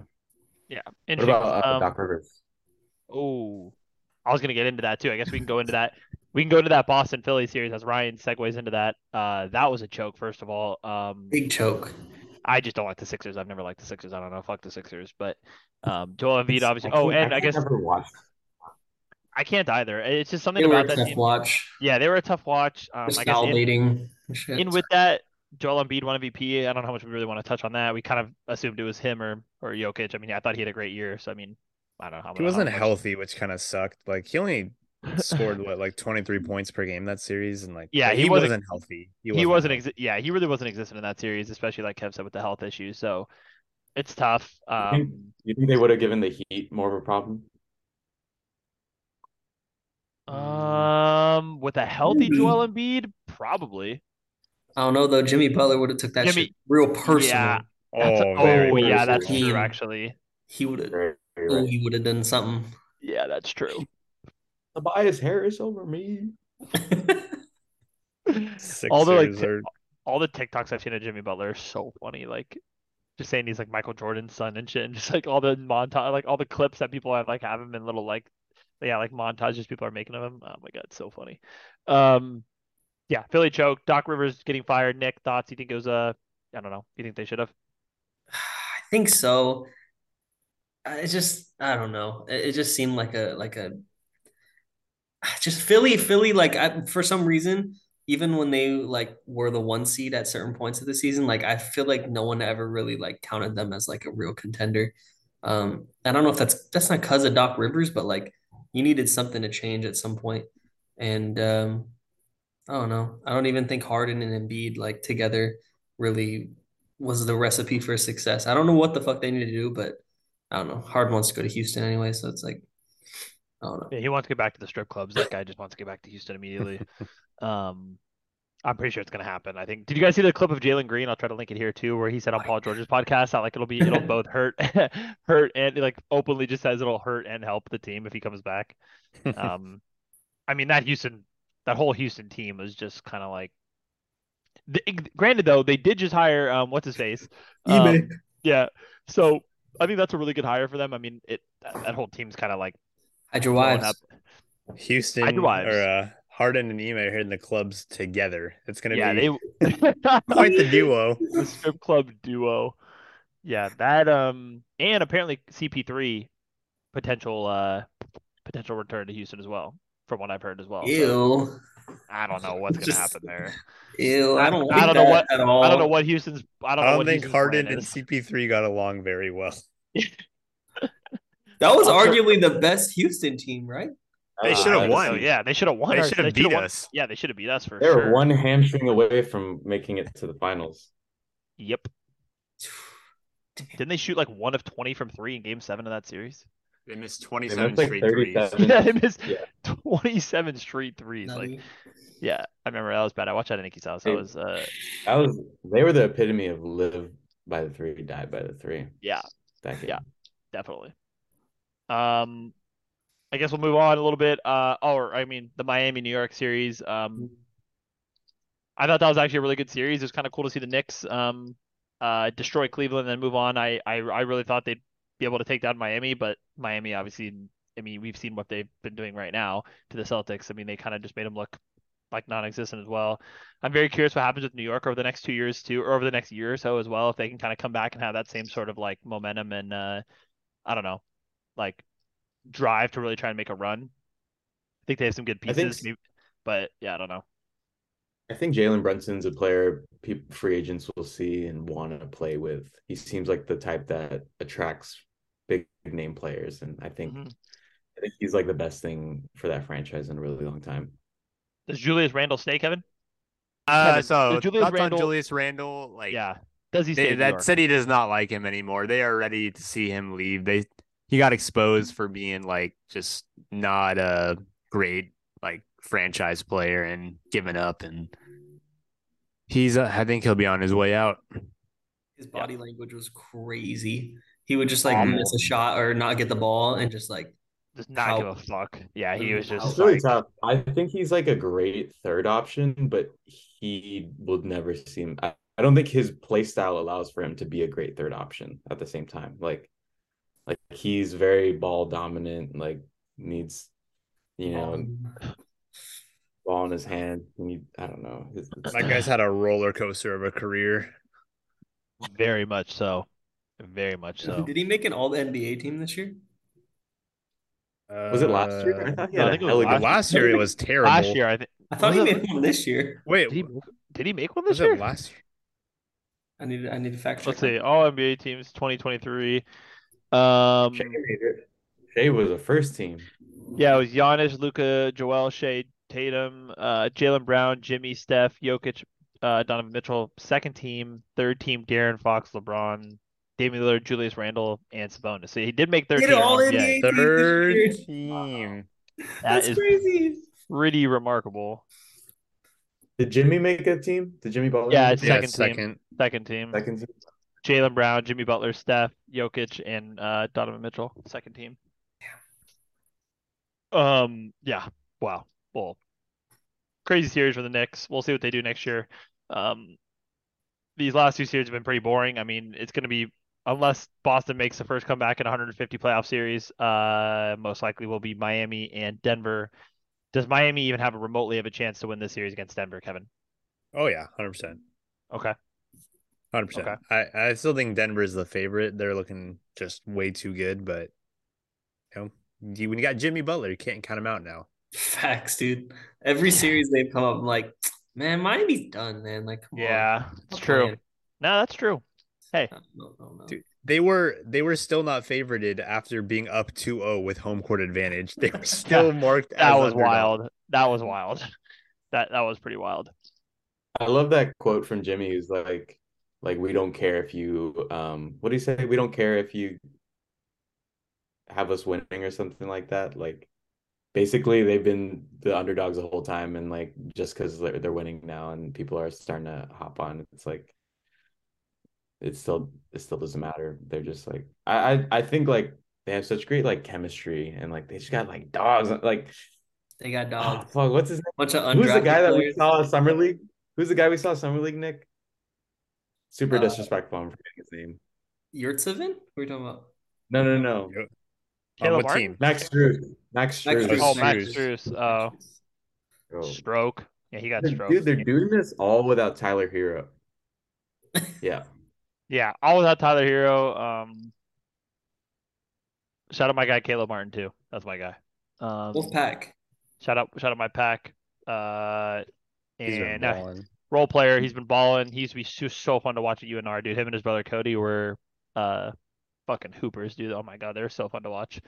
Yeah. What Interesting. about uh, Um, Doc Rivers? Oh, I was gonna get into that too. I guess we can go into that. We can go into that Boston Philly series as Ryan segues into that. Uh, that was a choke, first of all. Um, Big choke. I just don't like the Sixers. I've never liked the Sixers. I don't know. Fuck the Sixers. But um, Joel Embiid, obviously. Oh, and I can't guess never watch. I can't either. It's just something They were about a that tough team. watch. Yeah, they were a tough watch. Um, I guess in, and in with that, Joel Embiid won MVP. I don't know how much we really want to touch on that. We kind of assumed it was him or or Jokic. I mean, I thought he had a great year. So I mean, I don't know how He much- how wasn't healthy, which kind of sucked. Like he only scored what like 23 points per game that series, and like Yeah, he he wasn't- wasn't, healthy. he wasn't healthy. exi- yeah he really wasn't existent in that series especially like kev said with the health issues so it's tough You think- um You think they would have given the Heat more of a problem? um with a healthy Maybe. joel embiid probably I don't know though. Jimmy Butler would have took that Jimmy- shit real personal. yeah. That's a- Oh, oh yeah personal. that's true actually He would have. Very, very Oh, he would have done something. yeah that's true Tobias Harris over me. all the like Sixers t- are- all the tiktoks i've seen of jimmy butler are so funny like just saying he's like michael jordan's son and shit and just like all the montage like all the clips that people have like have him in little like yeah like montages people are making of him. Oh my god it's so funny. Um yeah philly choke doc rivers getting fired. Nick thoughts? You think it was uh i don't know. You think they should have? I think so. I It just I don't know. It, it just seemed like a like a just Philly Philly like I, for some reason even when they like were the one seed at certain points of the season like I feel like no one ever really like counted them as like a real contender. Um I don't know if that's that's not cuz of Doc Rivers but like you needed something to change at some point. and um I don't know. I don't even think Harden and Embiid like together really was the recipe for success. I don't know what the fuck they need to do, but I don't know. Harden wants to go to Houston anyway, so it's like I don't know. yeah he wants to get back to the strip clubs that guy just wants to get back to houston immediately um I'm pretty sure it's gonna happen. I think. Did you guys see the clip of Jalen Green? I'll try to link it here too, where he said on Paul George's podcast how like it'll be it'll both hurt, hurt and like openly just says it'll hurt and help the team if he comes back. Um, I mean that Houston, that whole Houston team was just kind of like. The, granted though, they did just hire um what's his face, um, yeah. So I think that's a really good hire for them. I mean it that, that whole team's kind of like Hide your blown wives. up. Houston I'd wives. or uh, Harden and Ime are hitting the clubs together. It's gonna Yeah, be they quite the duo. the strip club duo. Yeah, that um and apparently CP3 potential uh potential return to Houston as well, from what I've heard as well. So, Ew. I don't know what's gonna Just- happen there. Ew, I don't I like don't know what- at all. I don't know what Houston's. I don't I don't what think Houston's Harden and. CP3 got along very well. That was I'm arguably the best Houston team, right? They Uh, should have I- won. So, yeah, they should have won. They should have should've beat won- us. Yeah, they should have beat us for sure. They were sure. one hamstring away from making it to the finals. Yep. Didn't they shoot like one of twenty from three in Game Seven of that series? They missed They 27 missed like straight threes. Yeah, they missed Yeah. twenty-seven straight threes. Like, Nutty. yeah, I remember that was bad. I watched that at Nikki's house. That Hey. was, uh, That was they were the epitome of live by the three, die by the three. yeah, That game. Yeah. definitely. Um, I guess we'll move on a little bit. Uh, or I mean, the Miami New York series. Um, I thought that was actually a really good series. It was kind of cool to see the Knicks um uh destroy Cleveland and then move on. I I I really thought they'd be able to take down Miami, but Miami obviously I mean, we've seen what they've been doing right now to the Celtics. I mean, they kind of just made them look like non-existent as well. I'm very curious what happens with New York over the next two years too, or over the next year or so as well, if they can kind of come back and have that same sort of like momentum and uh I don't know, like drive to really try and make a run. I think they have some good I think pieces, maybe, but yeah, I don't know. I think Jalen Brunson's a player people free agents will see and want to play with. He seems like the type that attracts big name players, and I think Mhm. I think he's like the best thing for that franchise in a really long time. Does Julius Randle stay, Kevin? Uh, Kevin, so Julius thoughts on Julius Randle, like Yeah. Does he stay they, that York? city does not like him anymore. They are ready to see him leave. They he got exposed for being like just not a great like franchise player and giving up and he's uh, I think he'll be on his way out. His body language was crazy. He would just like Awful. miss a shot or not get the ball and just like just not How- give a fuck. Yeah, he was just really like, tough. I think he's like a great third option, but he would never seem. I, I don't think his play style allows for him to be a great third option at the same time. Like, like he's very ball dominant. Like needs, you know, um, ball in his hand. He I don't know. His, it's- That guy's had a roller coaster of a career. very much so. Very much so. Did he make an all NBA team this year? was it last year? I Uh, thought he no, I think it was Last, last year it was terrible. Last year, I think. I thought Was he it- made one this year. Wait, Did he, make- did he make one this was year? it last year? I need I need to fact check. Let's see. All NBA teams 2023. Um, Shai made it. Shai was a first team. yeah, it was Giannis, Luka, Joel, Shai, Tatum, uh, Jaylen Brown, Jimmy, Steph, Jokic, uh, Donovan Mitchell. Second team, third team, De'Aaron Fox, LeBron, Damian Lillard, Julius Randle, and Sabonis. So he did make third He team. all Yeah, NBA team this Third year. team. That's is- crazy. pretty remarkable. Did Jimmy make a team? Did Jimmy Butler? Yeah, make it's a Yeah, second team. second. Second team. second team. Jaylen Brown, Jimmy Butler, Steph, Jokic, and uh, Donovan Mitchell, second team. Yeah. Um, yeah, wow, well, crazy series for the Knicks. We'll see what they do next year. Um, these last two series have been pretty boring. I mean, it's going to be unless Boston makes the first comeback in 150 playoff series. Uh, most likely will be Miami and Denver. Does Miami even have a remotely of a chance to win this series against Denver, Kevin? Oh yeah, hundred percent. Okay. Hundred percent. Okay. I I still think Denver's the favorite. They're looking just way too good, but you know, you, when you got Jimmy Butler, you can't count him out now. Facts, dude. Every series they've come up, I'm like, man, Miami's done, man. Like, come on. Yeah, it's true. playing. No, that's true. Hey, No, no, no. Dude, they were they were still not favorited after being up 2-0 with home court advantage. They were still marked that as was underdog. wild. That was wild. That that was pretty wild. I love that quote from Jimmy. Who's like, like we don't care if you, um, what do you say? We don't care if you have us winning or something like that. Like, basically, they've been the underdogs the whole time, and like just because they're they're winning now and people are starting to hop on, it's like it still it still doesn't matter. They're just like I I, I think like they have such great like chemistry and like they just got like dogs like They got oh, dogs. fuck what's his name? Bunch of Who's the guy that we saw at Summer League? Who's the guy we saw at Summer League, Nick? Super Uh, disrespectful. I'm forgetting his name. Yurtsever? What are we talking about? No, no, no. On Caleb what Martin? team? Max Strus. Max Max Struz. Strus. Oh, Max Strus. Strus. Oh, stroke. Yeah, he got Dude, stroke. Dude, they're doing this all without Tyler Herro. Yeah. Yeah, all without Tyler Herro. Um, shout out my guy Caleb Martin too. That's my guy. Um, Wolfpack. shout out, shout out my pack. Uh, He's been and uh, balling. Role player. He's been balling. He used to be so, so fun to watch at UNR, dude. Him and his brother Cody were uh fucking hoopers, dude. Oh my god, they're so fun to watch.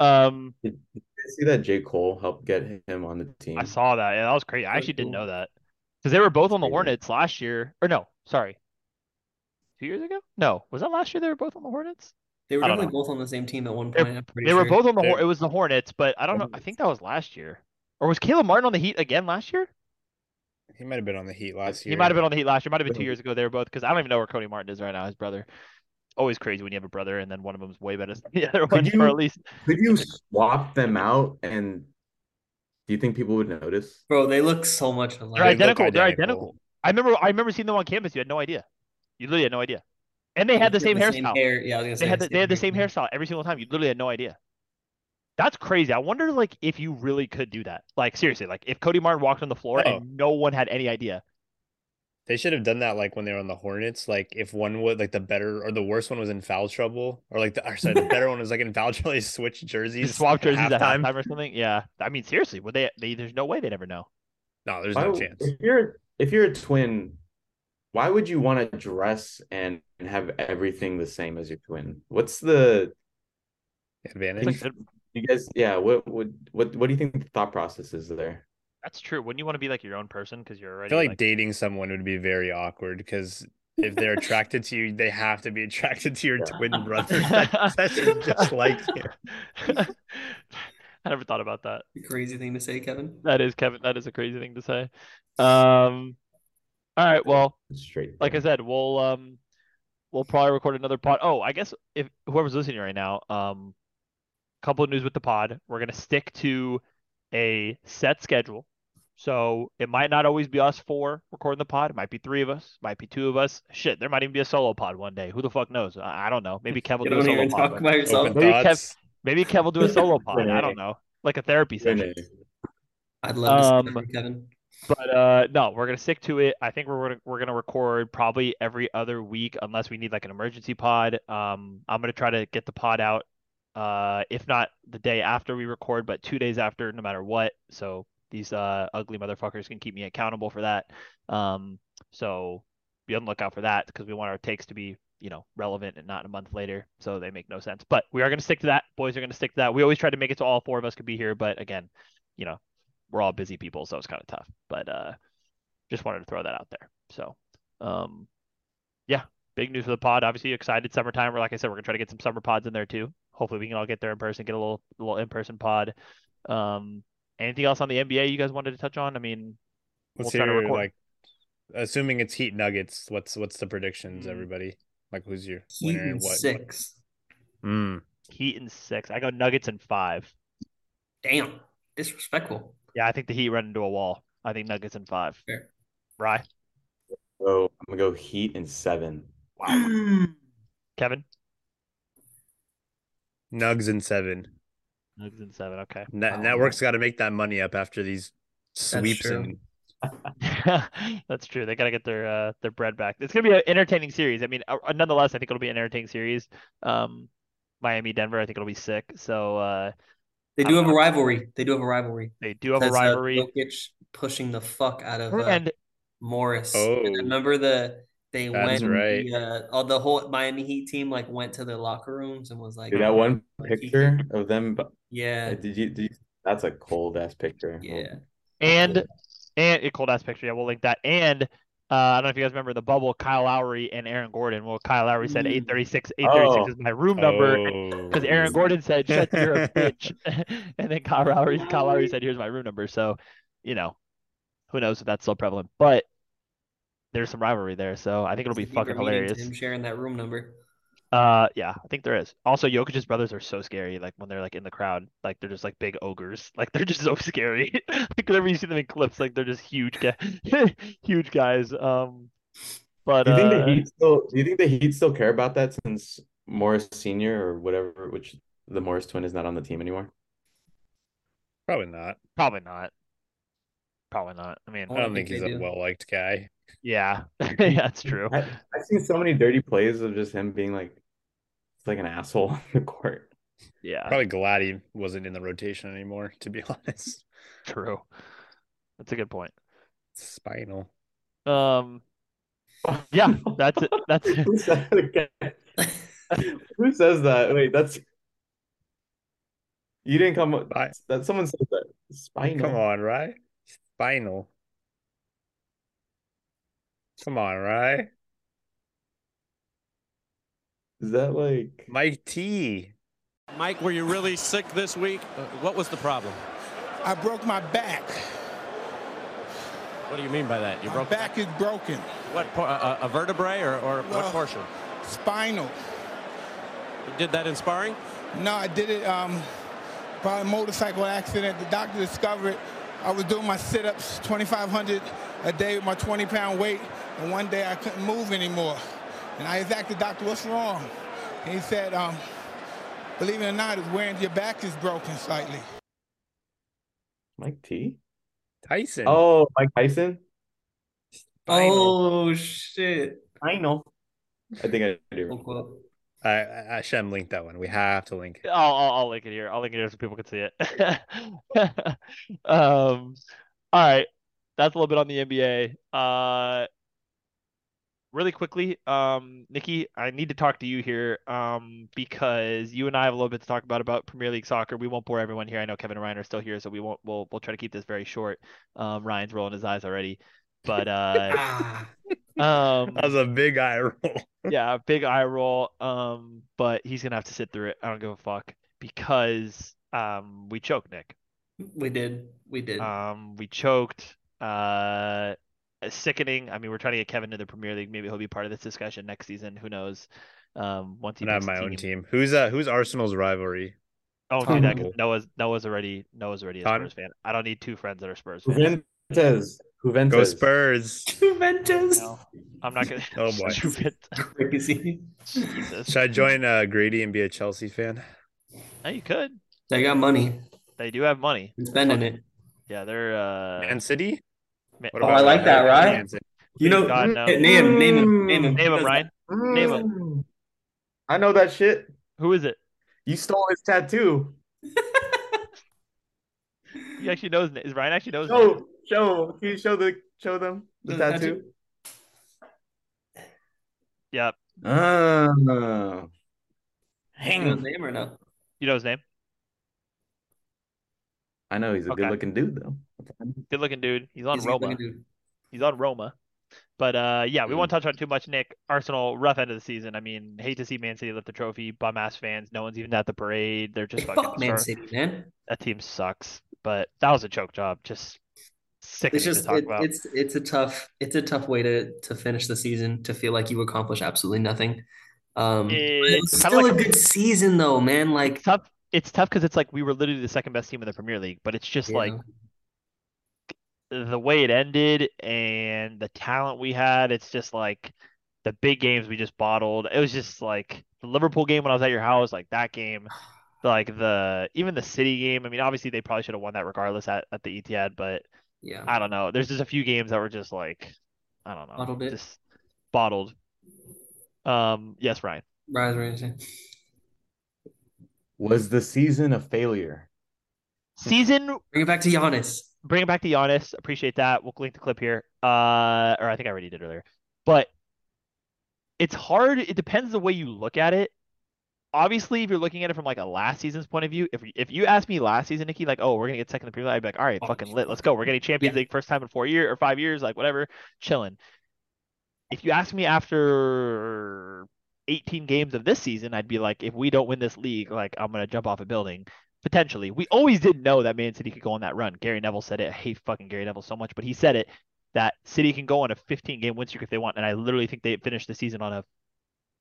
Um, Did you see that J. Cole helped get him on the team? I saw that. Yeah, that was crazy. I actually didn't cool. know that because they were both on the. Hornets last year. Or no, sorry, two years ago. No, was that last year? They were both on the Hornets. They were definitely both on the same team at one point. I'm pretty They were both on the. Hor- It was the Hornets, but I don't know. I think that was last year. Or was Caleb Martin on the Heat again last year? He might have been on the Heat last year. He might have been on the Heat last year. Might have been two years ago. They were both because I don't even know where Cody Martin is right now. His brother. Always crazy when you have a brother and then one of them's way better than the other one, Could or you- at least Could you swap them out and do you think people would notice? Bro, they look so much alike. they're They identical. They're identical. identical. I remember. I remember seeing them on campus. You had no idea. You literally had no idea. And they had the They same hairstyle. hair. Yeah, I was gonna say They had the, they had the same hairstyle every single time. You literally had no idea. That's crazy. I wonder like if you really could do that. Like seriously, like if Cody Martin walked on the floor Oh. and no one had any idea. They should have done that like when they were on the Hornets. Like if one would like the better or the worst one was in foul trouble, or like the or sorry, the better one was like in foul trouble. They switch jerseys, swap jerseys at halftime. halftime or something. Yeah. I mean seriously, would they, they there's no way they'd ever know. No, there's Why no chance. If you're if you're a twin, why would you want to dress and, and have everything the same as your twin? What's the Advantage. Like, you guys? Yeah, what would what what do you think the thought process is there? that's true. Wouldn't you want to be like your own person because you're I already feel like like, dating someone would be very awkward because if they're attracted to you, they have to be attracted to your Yeah. twin brother. That, that's just like you. I never thought about that. Crazy thing to say, Kevin. That is Kevin. That is a crazy thing to say. Um, all right. Well, Straight. like I said, we'll um, we'll probably record another pod. Oh, I guess if whoever's listening right now, um, couple of news with the pod. We're gonna stick to a set schedule. So it might not always be us four recording the pod. It might be three of us. Might be two of us. Shit, there might even be a solo pod one day. Who the fuck knows? I, I don't know. Maybe Kev will You do a solo pod. talk by yourself. Maybe Kev, maybe Kev will do a solo pod. I don't know. Like a therapy session. I'd love to see Um, Kevin. But uh no, we're gonna stick to it. I think we're gonna we're gonna record probably every other week unless we need like an emergency pod. Um I'm gonna try to get the pod out uh if not the day after we record, but two days after no matter what. So these uh ugly motherfuckers can keep me accountable for that. Um so be on the lookout for that because we want our takes to be, you know, relevant and not a month later. So they make no sense. But we are gonna stick to that. Boys are gonna stick to that. We always try to make it so all four of us could be here, but again, you know, we're all busy people, so it's kind of tough. But uh, just wanted to throw that out there. So, um, yeah, big news for the pod. Obviously, excited summertime. We're like I said, we're gonna try to get some summer pods in there too. Hopefully, we can all get there in person, get a little little in person pod. Um, anything else on the NBA you guys wanted to touch on? I mean, Let's we'll try to hear record. like assuming it's Heat Nuggets. What's what's the predictions, Mm. everybody? Like who's your Heat winner and what? six. Mm. Heat and six. I go Nuggets in five. Damn, disrespectful. Yeah, I think the Heat run into a wall. I think Nuggets in five. Fair. Rye, So I'm gonna go Heat and seven. Wow. Kevin, Nugs and seven. Nugs and seven. Okay. Net- Wow. Network's got to make that money up after these sweeps true. and That's true. They gotta get their uh, their bread back. It's gonna be an entertaining series. I mean, uh, nonetheless, I think it'll be an entertaining series. Um, Miami Denver, I think it'll be sick. So uh, They do have a rivalry. They do have a rivalry. they do have a That's, uh, rivalry. Jokic pushing the fuck out of uh, and Morris. Oh. And remember the they That's went right. the, uh, all the whole Miami Heat team like went to their locker rooms and was like, Dude, that one picture of them. yeah, Did you? Did you? That's a cold ass picture. yeah. and and a cold ass picture. Yeah, we'll link that. And uh, I don't know if you guys remember the bubble, Kyle Lowry and Aaron Gordon. Well, Kyle Lowry said Mm. 836. 836 Oh. is my room number. Because Oh. Aaron Gordon said, "Shut you're a bitch," and then Kyle Lowry, Kyle Lowry said, "Here's my room number." So, you know, who knows if that's still prevalent? But there's some rivalry there, so I think it'll be Deeper fucking hilarious. Him sharing that room number. Uh, yeah, I think there is. Also, Jokic's brothers are so scary. Like when they're like in the crowd, like they're just like big ogres. Like they're just so scary. like whenever you see them in clips, like they're just huge guys, huge guys. Um, but Do you think uh, the Heat still? Do you think the Heat still care about that since Morris Senior or whatever, which the Morris twin is not on the team anymore? Probably not. probably not. Probably not. I mean, I I don't don't think think he's they a well liked guy. yeah, yeah, that's true. I, I've seen so many dirty plays of just him being like, it's like an asshole on the court. Yeah, Probably glad he wasn't in the rotation anymore, to be honest. true. That's a good point. Spinal. Um, yeah, that's it. That's it. Who said it again? Who says that? Wait, that's you didn't come up. I- That someone said that. Spinal. Come on, right? Spinal. Come on, right? Is that like Mike T. Mike, were you really sick this week? Uh, What was the problem? I broke my back. What do you mean by that? You My broke back is broken. what por- a, a vertebrae or, or what Well- portion? Spinal. You did that in sparring? No, I did it um, by a motorcycle accident. The doctor discovered it. I was doing my sit-ups, 2,500 a day with my 20-pound weight, and one day I couldn't move anymore. And I asked the doctor, what's wrong? And he said, um, believe it or not, it's wearing your back is broken slightly. Mike T? Tyson. Oh, Mike Tyson? Oh shit. I know. I think I do. Quote, quote. I, I, I Shem linked that one. We have to link it. I'll, I'll I'll link it here. I'll link it here so people can see it. um, all right, that's a little bit on the NBA. Uh, really quickly, um, Nikki, I need to talk to you here, um, because you and I have a little bit to talk about about Premier League soccer. We won't bore everyone here. I know Kevin and Ryan are still here, so we won't. We'll we'll try to keep this very short. Um, Ryan's rolling his eyes already, but uh, Ah, um, That was a big eye roll. yeah, big eye roll. Um, but he's gonna have to sit through it. I don't give a fuck because um we choked Nick. we did. We did. Um, we choked. Uh, sickening. I mean, we're trying to get Kevin to the Premier League. Maybe he'll be part of this discussion next season. Who knows? Um, once he I have picks a my own team. Who's uh who's Arsenal's rivalry? Oh, dude, that Tottenham. Noah's Noah's already Noah's already a Tottenham? Spurs fan. I don't need two friends that are Spurs fans. Juventus. Juventus. Go Spurs. Juventus. No, I'm not gonna. Oh, boy. Juventus. Crazy. Jesus. Should I join uh, Grady and be a Chelsea fan? No, you could. They got money. They do have money. I'm spending it. Yeah, they're uh. Man City? Ma- What Oh, I like that, right? You know, God, no. name him, name him, name him. Name him, Ryan. Name him. Mm. I know that shit. Who is it? You stole his tattoo. He actually knows. Is Ryan actually knows? his name? Show, show. Can you show the show them the, The tattoo? tattoo? Yep. That? You know Hang. his name or no? You know his name. I know he's a Okay. good looking dude though. Good looking dude. He's on He's Roma. He's on Roma. But uh, yeah, we Mm. won't touch on too much. Nick Arsenal rough end of the season. I mean, hate to see Man City lift the trophy. Bum ass fans. No one's even at the parade. They're just Hey, fucking. fuck Man City, man. That team sucks. But that was a choke job. Just sickening It's to just talk it, about. it's it's a tough it's a tough way to to finish the season to feel like you accomplish absolutely nothing. Um, but it It's still like a good season though, man. Like It's tough. It's tough because it's like we were literally the second best team in the Premier League, but it's just Yeah. like the way it ended and the talent we had. It's just like the big games we just bottled. It was just like the Liverpool game when I was at your house, like that game, like the even the City game. I mean, obviously they probably should have won that regardless at, at the Etihad, but yeah, I don't know. There's just a few games that were just like I don't know, Bottled it. just bottled. Um, yes, Ryan. Rise Ramsey. Was the season a failure? Season Bring it back to Giannis. bring it back to Giannis. Appreciate that. We'll link the clip here. Uh, or I think I already did earlier. But it's hard. It depends the way you look at it. Obviously, if you're looking at it from like a last season's point of view, if if you asked me last season, Nikki, like, oh, we're gonna get second in the Premier League, I'd be like, all right, Oh, fucking lit, let's go. We're getting Champions Yeah. League first time in four years or five years, like whatever, chilling. If you ask me after 18 games of this season, I'd be like, if we don't win this league, like I'm gonna jump off a building. Potentially. We always did know that Man City could go on that run. Gary Neville said it. I hate fucking Gary Neville so much, but he said it that City can go on a 15 game win streak if they want. And I literally think they finished the season on a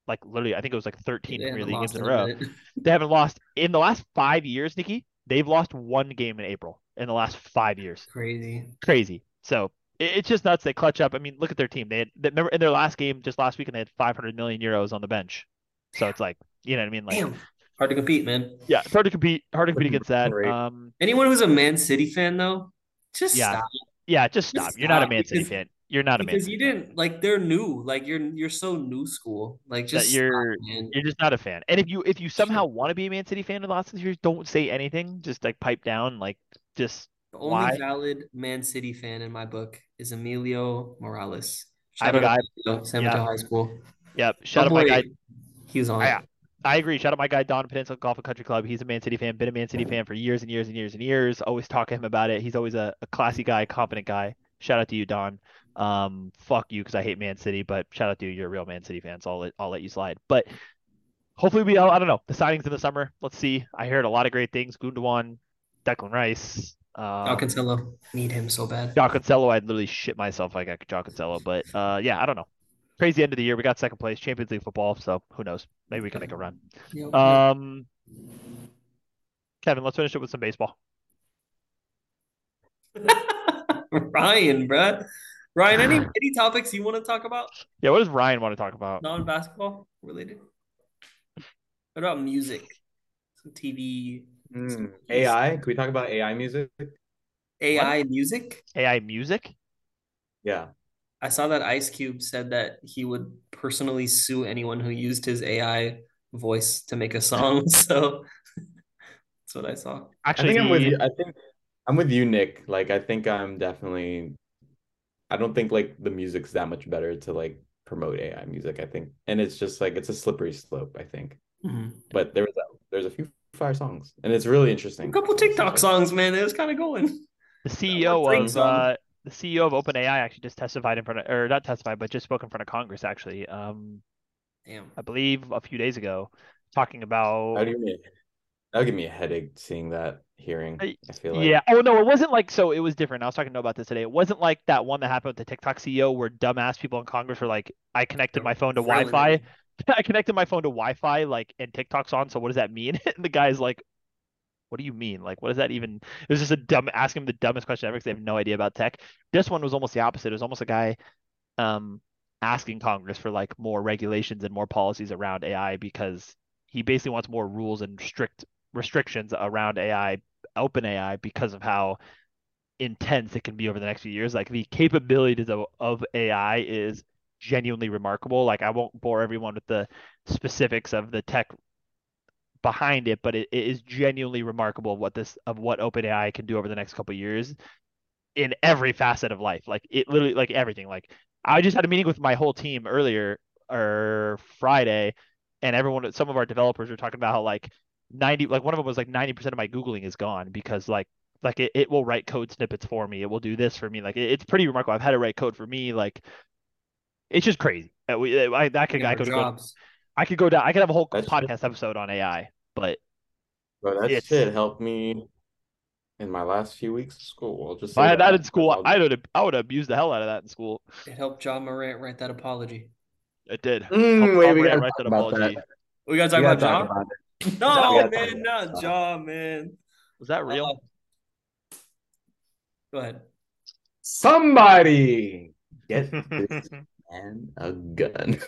like literally I think it was like 13 They Premier League games in a row. They haven't lost in the last five years, Nikki. They've lost one game in April in the last five years. Crazy. Crazy. So it, it's just nuts. They clutch up. I mean, look at their team. They had they, remember in their last game just last week, and they had 500 million euros on the bench. So it's like you know what I mean. Like Damn. Hard to compete, man. yeah, it's hard to compete. Hard to compete against that. Um, Anyone who's a Man City fan though, just Yeah. stop. yeah, just stop. Just You're not a Man City fan. You're not a Man Because City you didn't like they're new. Like you're you're so new school. Like That just you're stop, you're just not a fan. And if you if you somehow want to be a Man City fan in the last years, don't say anything. Just like pipe down. Like just The only Why? valid Man City fan in my book is Emilio Morales. I have Shout a out guy- to San Mateo yeah. High School. Yep. Shout out my guy. He was on I- I agree. Shout out my guy Don Peninsula Golf and Country Club. He's a Man City fan, been a Man City fan for years and years and years and years. Always talk to him about it. He's always a, a classy guy, confident guy. Shout out to you, Don. Um, fuck you because I hate Man City, but shout out to you. You're a real Man City fan, so I'll let I'll let you slide. But hopefully we all, I don't know the signings in the summer. Let's see. I heard a lot of great things. Gundogan, Declan Rice, um. Need him so bad. Cancelo, I'd literally shit myself if I got Cancelo. But uh, yeah, I don't know. Crazy end of the year. We got second place, Champions League football. So who knows? Maybe we can make a run. Yep. Um, Kevin, let's finish it with some baseball. Ryan, bruh. Ryan, any any topics you want to talk about? Yeah, what does Ryan want to talk about? Non-basketball related? What about music? Some TV, Hmm, AI. Can we talk about AI music? AI music? AI music? Yeah. I saw that Ice Cube said that he would personally sue anyone who used his AI voice to make a song. So that's what I saw. I Actually, think I'm with you. I think I'm with you, Nick. Like, I think I'm definitely. I don't think like the music's that much better to like promote AI music. I think, and it's just like it's a slippery slope. I think, but there was a, there's a few fire songs, and it's really interesting. A couple TikTok songs, man. It was kind of going. the CEO Drake of song. uh, the CEO of OpenAI actually just testified in front of, or not testified, but just spoke in front of Congress. Actually, um, Damn. I believe a few days ago, talking That about would give me a, that would give me a headache seeing that hearing. I- I feel like Yeah. Oh no, it wasn't like so. It was different. I was talking to about this today. It wasn't like that one that happened with the TikTok CEO where dumbass people in Congress were like, "I connected my phone to Grilling Wi-Fi. I connected my phone to Wi-Fi, like, and TikTok's on. So what does that mean?" And the guy's like, "What do you mean? Like, what does that even?" It was just a dumb asking him the dumbest question ever because they have no idea about tech. This one was almost the opposite. It was almost a guy, um, asking Congress for like more regulations and more policies around AI because he basically wants more rules and strict restrictions around AI, OpenAI, because of how intense it can be over the next few years. Like the capabilities of, of AI is genuinely remarkable. Like I won't bore everyone with the specifics of the tech behind it, but it, it is genuinely remarkable what this of what OpenAI can do over the next couple of years in every facet of life. Like it literally like everything. Like I just had a meeting with my whole team earlier or Friday, and everyone some of our developers were talking about how like 90 like one of them was like 90% of my Googling is gone because like like it, it will write code snippets for me. It will do this for me. Like it, it's pretty remarkable. I've had it write code for me. Like it's just crazy. Uh, we- I, that could Yeah, I our could go. I could go down. I could have a whole That's true. podcast episode on AI, but Bro, that It's- shit helped me in my last few weeks of school. I'll just if I had that in That's school, all- I would I would abuse the hell out of that in school. It helped Ja Morant write that apology. It did. Mm, Helped wait, Tom we gotta write talk that about apology. that. We gotta We talk gotta about talk John. About it. No, man, talk not about John, man. Was that real? Uh, go ahead. Somebody get this man a gun.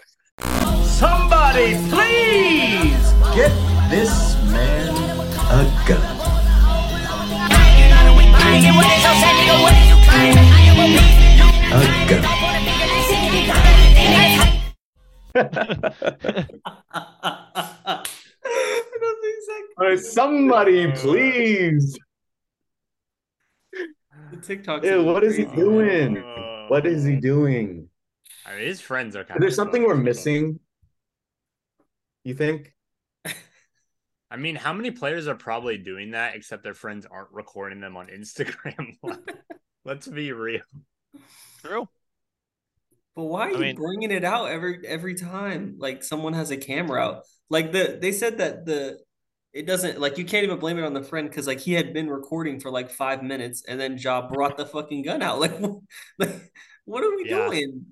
Somebody please get this man a gun. A gun. I don't think so. Uh, Somebody please. The TikTok. Ew, what is he crazy, man. doing? What is he doing? I mean, his friends are kind Is there something we're missing? You think? I mean, how many players are probably doing that except their friends aren't recording them on Instagram? Let's be real. True. But why are I you mean- bringing it out every every time? Like someone has a camera out. Like the they said that the it doesn't like you can't even blame it on the friend because like he had been recording for like five minutes and then Ja brought the fucking gun out. Like, like what are we Yeah. doing?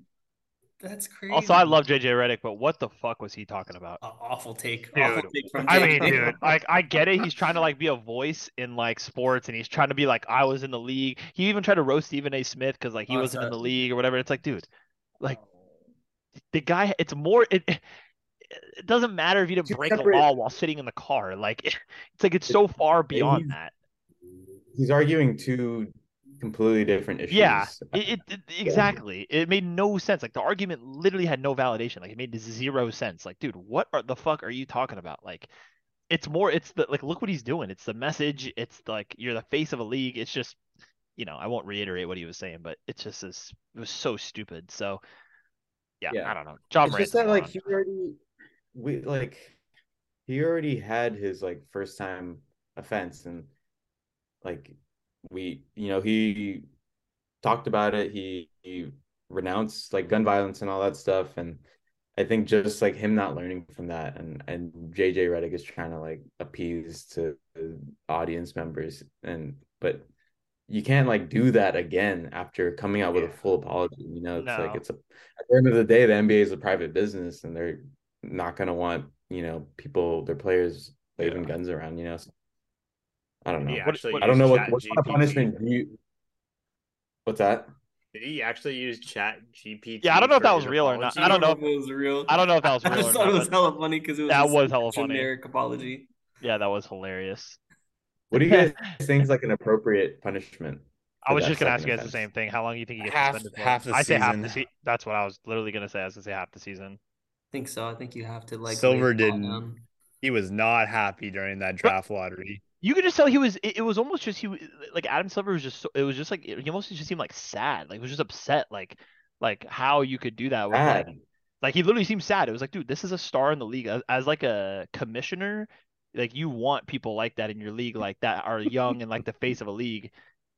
That's crazy. Also, I love JJ Redick, but what the fuck was he talking about? Aw- awful take. Dude, awful take from I mean, dude, like I get it. He's trying to like be a voice in like sports, and he's trying to be like I was in the league. He even tried to roast Stephen A. Smith because like he Oh, wasn't saw in the league or whatever. It's like, dude, like oh. the guy. It's more. It it doesn't matter if you didn't break separate- a law while sitting in the car. Like it's like it's so far beyond he's- that. He's arguing two completely different issues. Yeah, it, it, it- exactly. It made no sense. Like the argument literally had no validation. Like it made zero sense. Like, dude, what are, the fuck are you talking about? Like, it's more. It's the like, look what he's doing. It's the message. It's like you're the face of a league. It's just, you know, I won't reiterate what he was saying, but it's just this it was so stupid. So yeah, Yeah. I don't know. John it's just that like moron. he already we like he already had his like first time offense and like we you know he talked about it. He, he renounced like gun violence and all that stuff. And I think just like him not learning from that and and JJ Redick is trying to like appease to audience members. And but you can't like do that again after coming out with a full apology. You know it's like it's a at the end of the day the NBA is a private business and they're not going to want you know people their players waving guns around you know so, I don't know He What- actually what- I don't know what what kind of punishment do you what's that Did he actually use Chat GPT? Yeah, I don't know if that was real or not. I don't know if it was real. I don't know if that was I real just thought it was but- hella funny because it was That just was a hella funny. generic apology. Yeah, that was hilarious. what do you guys think is like an appropriate punishment I was just gonna ask you guys the same thing. How long do you think he gets Half- suspended for? half the I say half the season. season. That's what I was literally gonna say. I was gonna say half the season. I think so. I think you have to like Silver lay the law didn't. down. He was not happy during that draft lottery. You could just tell he was. It, it was almost just he w- like Adam Silver was just. So, it was just like he almost just seemed like sad. Like he was just upset. Like like how you could do that with like like he literally seemed sad. It was like, dude, this is a star in the league. As, as like a commissioner, like you want people like that in your league, like that are young and like the face of a league.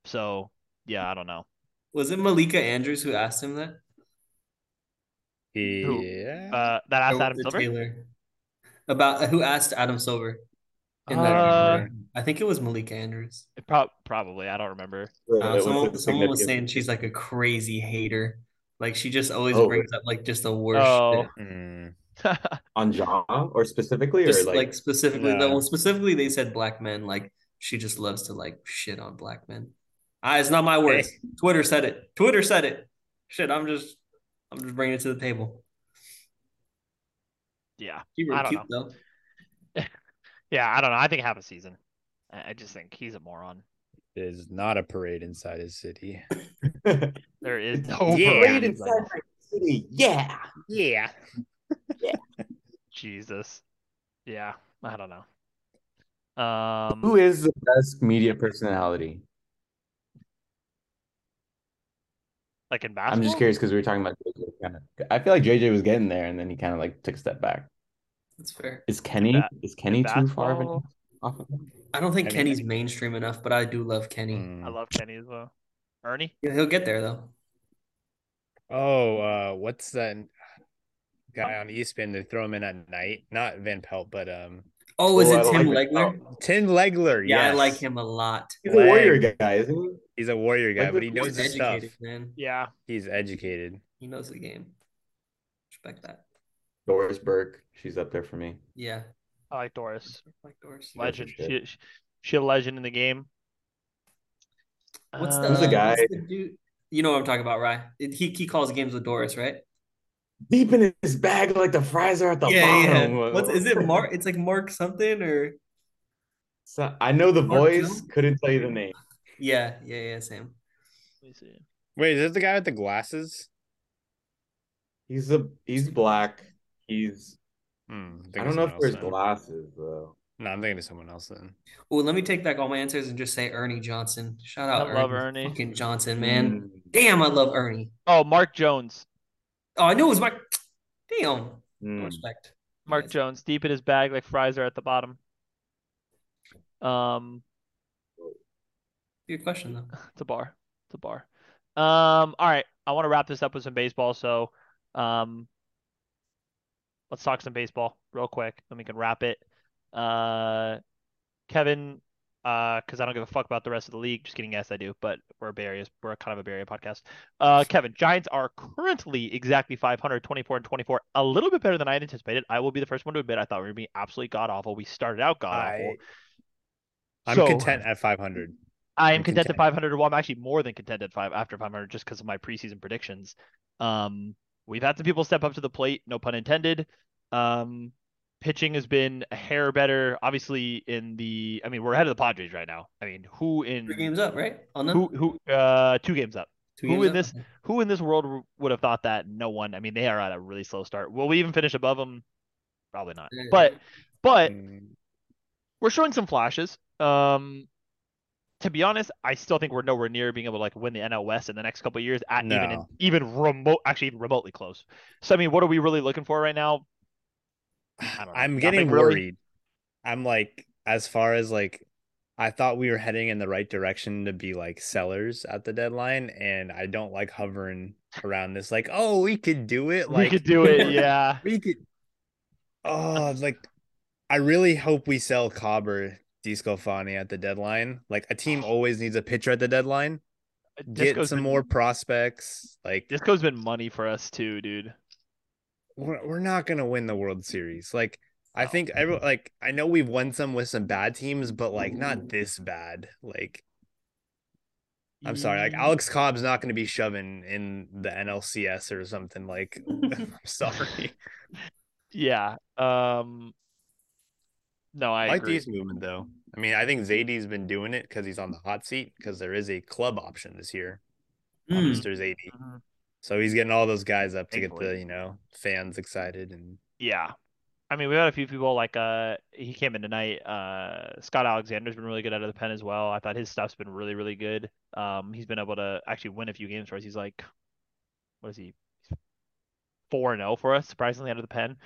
So yeah, I don't know. Was it Malika Andrews who asked him that? Yeah. Uh, that Or asked Adam Silver. Taylor? About who asked Adam Silver in that Uh, video? I think it was Malika Andrews. Pro- probably, I don't remember. Uh, Uh, someone, the someone was saying she's like a crazy hater. Like she just always Oh, brings up like just the worst Oh. shit. Hmm. on John or specifically or like, like, specifically, No. well, specifically they said black men. Like she just loves to like shit on black men. Ah, it's not my words. Twitter said it. Twitter said it. Shit, I'm just, I'm just bringing it to the table. yeah, She I don't cute though. yeah, I don't know. I think half a season. I I just think he's a moron. There's not a parade inside his city. There is no Yeah. parade inside inside. my city yeah Yeah. Jesus. Yeah, I don't know. Um, who is the best media personality like in basketball. I'm just curious because we were talking about JJ kind of I feel like JJ was getting there and then he kind of like took a step back That's fair. is Kenny ba- is Kenny too far of an off of him? I don't think Kenny- Kenny's mainstream enough, but I do love Kenny. Hmm. I love Kenny as well. Ernie. Yeah, he'll get there though. Oh, uh, what's that guy on ESPN? They throw him in at night. Not Van Pelt, but um, Oh, is Oh, it I Tim like Legler? Tim Legler. Yeah, I like him a lot. he's a warrior guy isn't he He's a warrior guy, Like, but he knows He's his stuff. man. Yeah. He's educated. He knows the game. Respect that. Doris Burke she's up there for me Yeah. I like Doris. Like Doris. Like- Legend. shit. She, she a legend in the game. What's Uh, the, Who's the guy? what's the dude? You know what I'm talking about, right? He he calls games with Doris, right? Deep in his bag like the fries are at the yeah, bottom yeah. What's is it Mark? It's like Mark something or So, I know the Mark voice Jones? couldn't tell you the name yeah, yeah, yeah, Sam. Let me see. Wait, is that the guy with the glasses? he's a he's black he's Hmm, I'm I thinking don't know if there's then. glasses though No, I'm thinking of someone else then. Well, let me take back all my answers and just say Ernie Johnson. Shout out I love Ernie. Ernie. Fucking Johnson, man. Mm, Damn, I love Ernie. Oh, Mark Jones. Oh, I knew it was Mark. Damn. mm. Respect. Mark Yes. Jones, deep in his bag, like fries are at the bottom. Um, Good question though. it's a bar. It's a bar. Um, all right. I want to wrap this up with some baseball. So, um, let's talk some baseball real quick. Then we can wrap it. Uh, Kevin, uh, because I don't give a fuck about the rest of the league. Just kidding. Yes, I do. But we're a Bay Area, we're kind of a Bay Area podcast. Uh, Kevin, Giants are currently exactly 500, 24 and 24. A little bit better than I had anticipated. I will be the first one to admit I thought we were be absolutely god awful. We started out god awful. I'm So- content at 500. I am I'm content at 500. Well, I'm actually more than content at five after 500 just because of my preseason predictions. Um, we've had some people step up to the plate, no pun intended. Um, pitching has been a hair better. Obviously, in the, I mean, we're ahead of the Padres right now. I mean, who in Three games up, right? On them. who who uh two games up? Two who games in up? this- Who in this world would have thought that? No one. I mean, they are at a really slow start. Will we even finish above them? Probably not. But but we're showing some flashes. Um, to be honest, I still think we're nowhere near being able to like win the NL West in the next couple of years at even in, even remote actually even remotely close. So I mean, what are we really looking for right now? I don't know. I'm Nothing getting really. worried. I'm like, as far as like, I thought we were heading in the right direction to be like sellers at the deadline, and I don't like hovering around this. Like, oh, we could do it. Like, we could do it, yeah. we could. Oh, like, I really hope we sell Cobber DeSclafani at the deadline. Like, a team oh. always needs a pitcher at the deadline. Uh, Get Disco's some been- more prospects. Like, Disco's been money for us too, dude. We're, we're not gonna win the World Series. Like I think every like I know we've won some with some bad teams, but like not this bad. Like I'm sorry, like Alex Cobb's not gonna be shoving in the NLCS or something. Like I'm sorry. Yeah. Um. No, I, I like agree. D's movement though. I mean, I think Zaidi's been doing it because he's on the hot seat because there is a club option this year Mm. Mr. Zaidi. Mhm. So he's getting all those guys up to get the you know fans excited and Yeah. I mean, we had a few people like uh he came in tonight. Uh Scott Alexander's been really good out of the pen as well. I thought his stuff's been really, really good. Um he's been able to actually win a few games for us. He's like what is he? Four and zero for us, surprisingly out of the pen.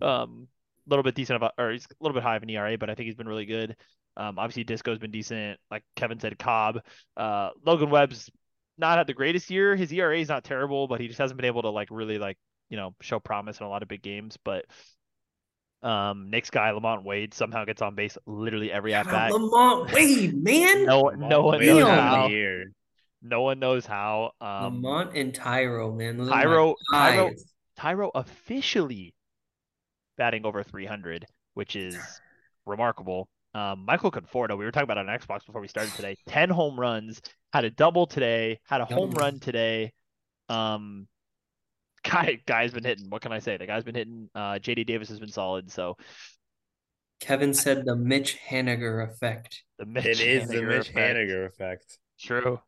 Um a little bit decent about or he's a little bit high of an ERA, but I think he's been really good. Um obviously Disco's been decent. Like Kevin said, Cobb. Uh Logan Webb's not had the greatest year. His ERA is not terrible, but he just hasn't been able to like really like, you know, show promise in a lot of big games. But um, Nick's guy LaMonte Wade somehow gets on base literally every at bat. LaMonte Wade, man. No, no one Wait, knows how. here. No one knows how. Um, LaMonte and Thairo, man. Those Thairo, Thairo. Thairo officially batting over 300, which is remarkable. Um, Michael Conforto, we were talking about it on Xbox before we started today. 10 home runs, had a double today, had a home run today. Um, guy, guy's been hitting. What can I say? The guy's been hitting. Uh, JD Davis has been solid. So Kevin said the Mitch Haniger effect. the Mitch It is the Mitch effect. Haniger effect. True.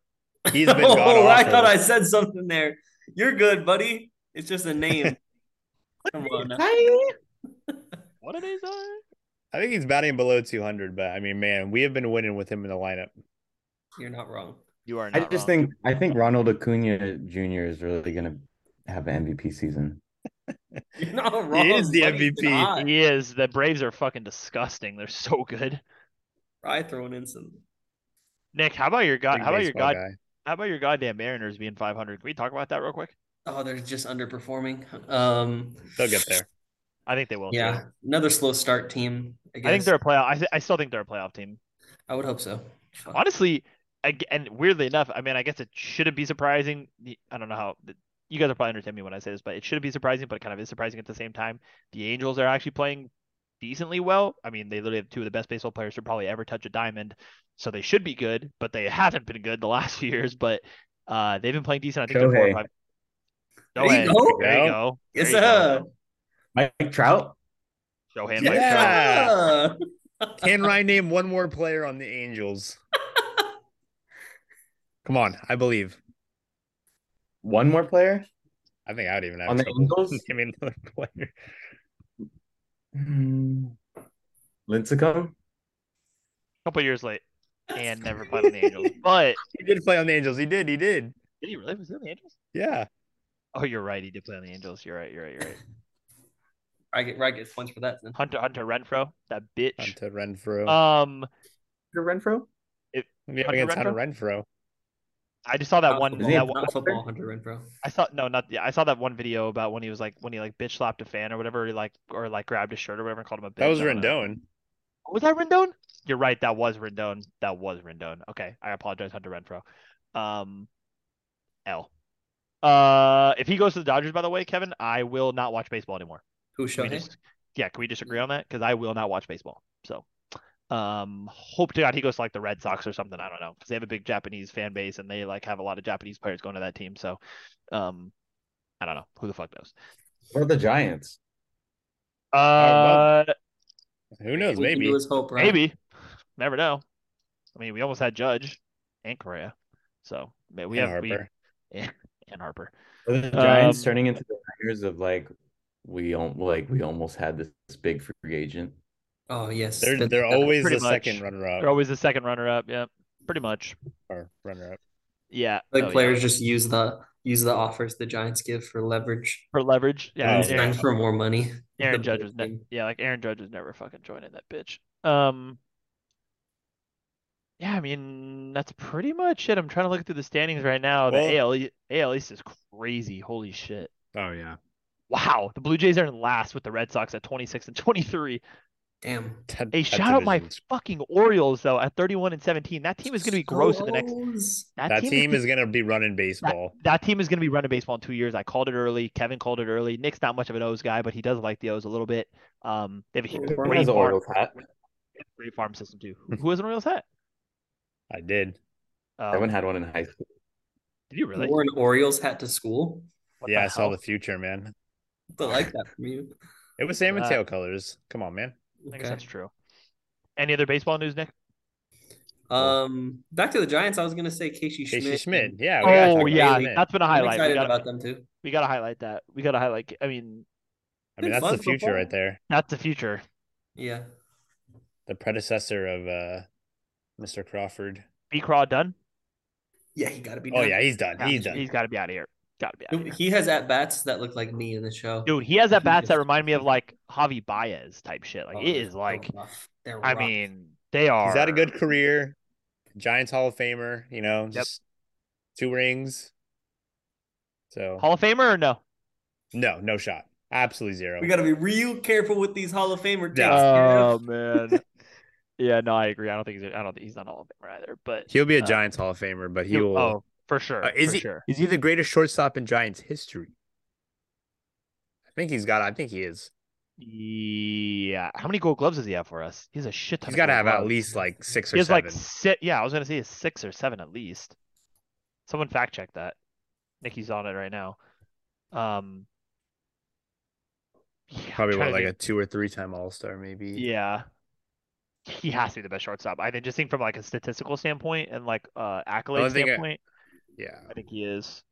He's been oh, god I thought I said something there. You're good, buddy. It's just a name. Come on. now. What it is? uh, I think he's batting below 200, but I mean, man, we have been winning with him in the lineup. You're not wrong. You are I just wrong. think I think Ronald Acuna Jr. is really gonna have an MVP season. You're not wrong. is the buddy. MVP. He is. The Braves are fucking disgusting. They're so good. I throwing in some. Nick, how about your god? Big How about your god? guy. How about your goddamn Mariners being 500? Can we talk about that real quick? Oh, they're just underperforming. Um, They'll get there. I think they will. too. yeah, another slow start team. I, I think they're a playoff. I, th- I still think they're a playoff team. I would hope so. Honestly, ag- and weirdly enough, I mean, I guess it shouldn't be surprising. I don't know how you guys are probably understand me when I say this, but it shouldn't be surprising, but it kind of is surprising at the same time. The Angels are actually playing decently well. I mean, they literally have two of the best baseball players to probably ever touch a diamond, so they should be good, but they haven't been good the last few years. But uh, they've been playing decent. I think they're four or Shohei. five. There you go. There you Yeah. go. Yes, There you go. Mike Trout. Shohei and Mike Trout. Yeah. Yeah. Can Ryan name one more player on the Angels? Come on, I believe. One more player I think I would even have on the trouble Angels. naming another player. Hmm. Lincecum. couple years late and never played on the Angels. But He did play on the Angels. He did. He did. did he really? Was he on the Angels? Yeah. Oh, you're right. He did play on the Angels. You're right. You're right. You're right. I get right gets points for that. Then. Hunter Hunter Renfroe, that bitch. Hunter Renfroe. Um, Hunter Renfroe. we have Hunter against Hunter Renfroe. I just saw that Not one. football, he That not one football, Hunter Renfroe. I saw no, not yeah. I saw that one video about when he was like when he like bitch slapped a fan or whatever, he like or like grabbed his shirt or whatever and called him a bitch. That was I know. Rendon. Was that Rendon? You're right. That was Rendon. That was Rendon. Okay, I apologize, Hunter Renfroe. Um, L. Uh, if he goes to the Dodgers, by the way, Kevin, I will not watch baseball anymore. Who Can we yeah, can we disagree on that? Because I will not watch baseball. So, um, hope to God he goes to like the Red Sox or something. I don't know because they have a big Japanese fan base and they like have a lot of Japanese players going to that team. So, um, I don't know who the fuck knows. What are the Giants? Uh, Who knows? We Maybe. hope, right? maybe, never know. I mean, we almost had Judge and Correa, so man, we And have we Harper. and Harper. Are the Giants Um, turning into the Niners of like we don't like we almost had this, this big free agent. Oh yes. They're That- they're that- always pretty the much. second runner up. They're always the second runner up. Yeah, pretty much. or runner up. Yeah. Like oh, yeah. players just use the use the offers the Giants give for leverage. for leverage. Yeah, Oh, and Aaron, for more money. Aaron Judge better was ne- team. yeah, like Aaron Judge was never fucking joining that bitch. Um. Yeah, I mean that's pretty much it. I'm trying to look through the standings right now. The Well- AL E- AL East is crazy. Holy shit! Oh yeah. Wow, the Blue Jays are in last with the Red Sox at 26 and 23. Damn. That, Hey, that shout out my fucking Orioles though at 31 and 17. That team is going to be gross in the next. Stros. that team is gonna be running baseball. that team is going to be running baseball in two years. I called it early. Kevin called it early. Nick's not much of an O's guy, but he does like the O's a little bit. Um, they have a huge- Everyone great has farm, Orioles hat. great farm system too. Who- Who has an Orioles hat? I did. Um, Everyone had one in high school. Did you really? Wore an Orioles hat to school. What yeah, the I saw the future, man. I like that from you. It was San Uh, Mateo colors. Come on, man. I guess Okay. that's true. Any other baseball news, Nick? Um, back to the Giants. I was gonna say Casey Schmitt. Casey Schmitt. Yeah. we gotta talk Oh yeah, Schmitt. that's been a I'm highlight. We excited gotta, about them too. we gotta highlight that. We gotta highlight. I mean, I mean, that's the future football. right there. that's the future. Yeah. The predecessor of uh, Mr. Crawford. B. Craw done. Yeah, he got to be. Oh yeah, he's done. Yeah, He's done. He's got to be out of here. Got to be out of here. He has at bats that look like me in the show. Dude, he has at bats that remind me of like Javi Baez type shit. Like Oh, it is like, rough. They're I mean, they are. He's had a good career. Giants Hall of Famer. You know, Yep. two rings. So Hall of Famer or no? no, no shot. Absolutely zero. we got to be real careful with these Hall of Famer takes. Yeah. Oh man. yeah, no, I agree. I don't think he's. I don't think he's not Hall of Famer either. But He'll be a uh, Giants Hall of Famer, but he he'll- will. Oh, for sure. Uh, is for he? sure. Is he the greatest shortstop in Giants history? I think he's got. I think he is. Yeah. How many Gold Gloves does he have for us? He's a shit ton. He's got to have at least like six or He has seven. like six. Yeah, I was gonna say six or seven at least. Someone fact check that. Nikki's on it right now. Um. yeah, Probably what, like a two or three time All Star, maybe. Yeah. He has to be the best shortstop. I think just think from like a statistical standpoint and like uh accolade think I- standpoint, Yeah. I think he is.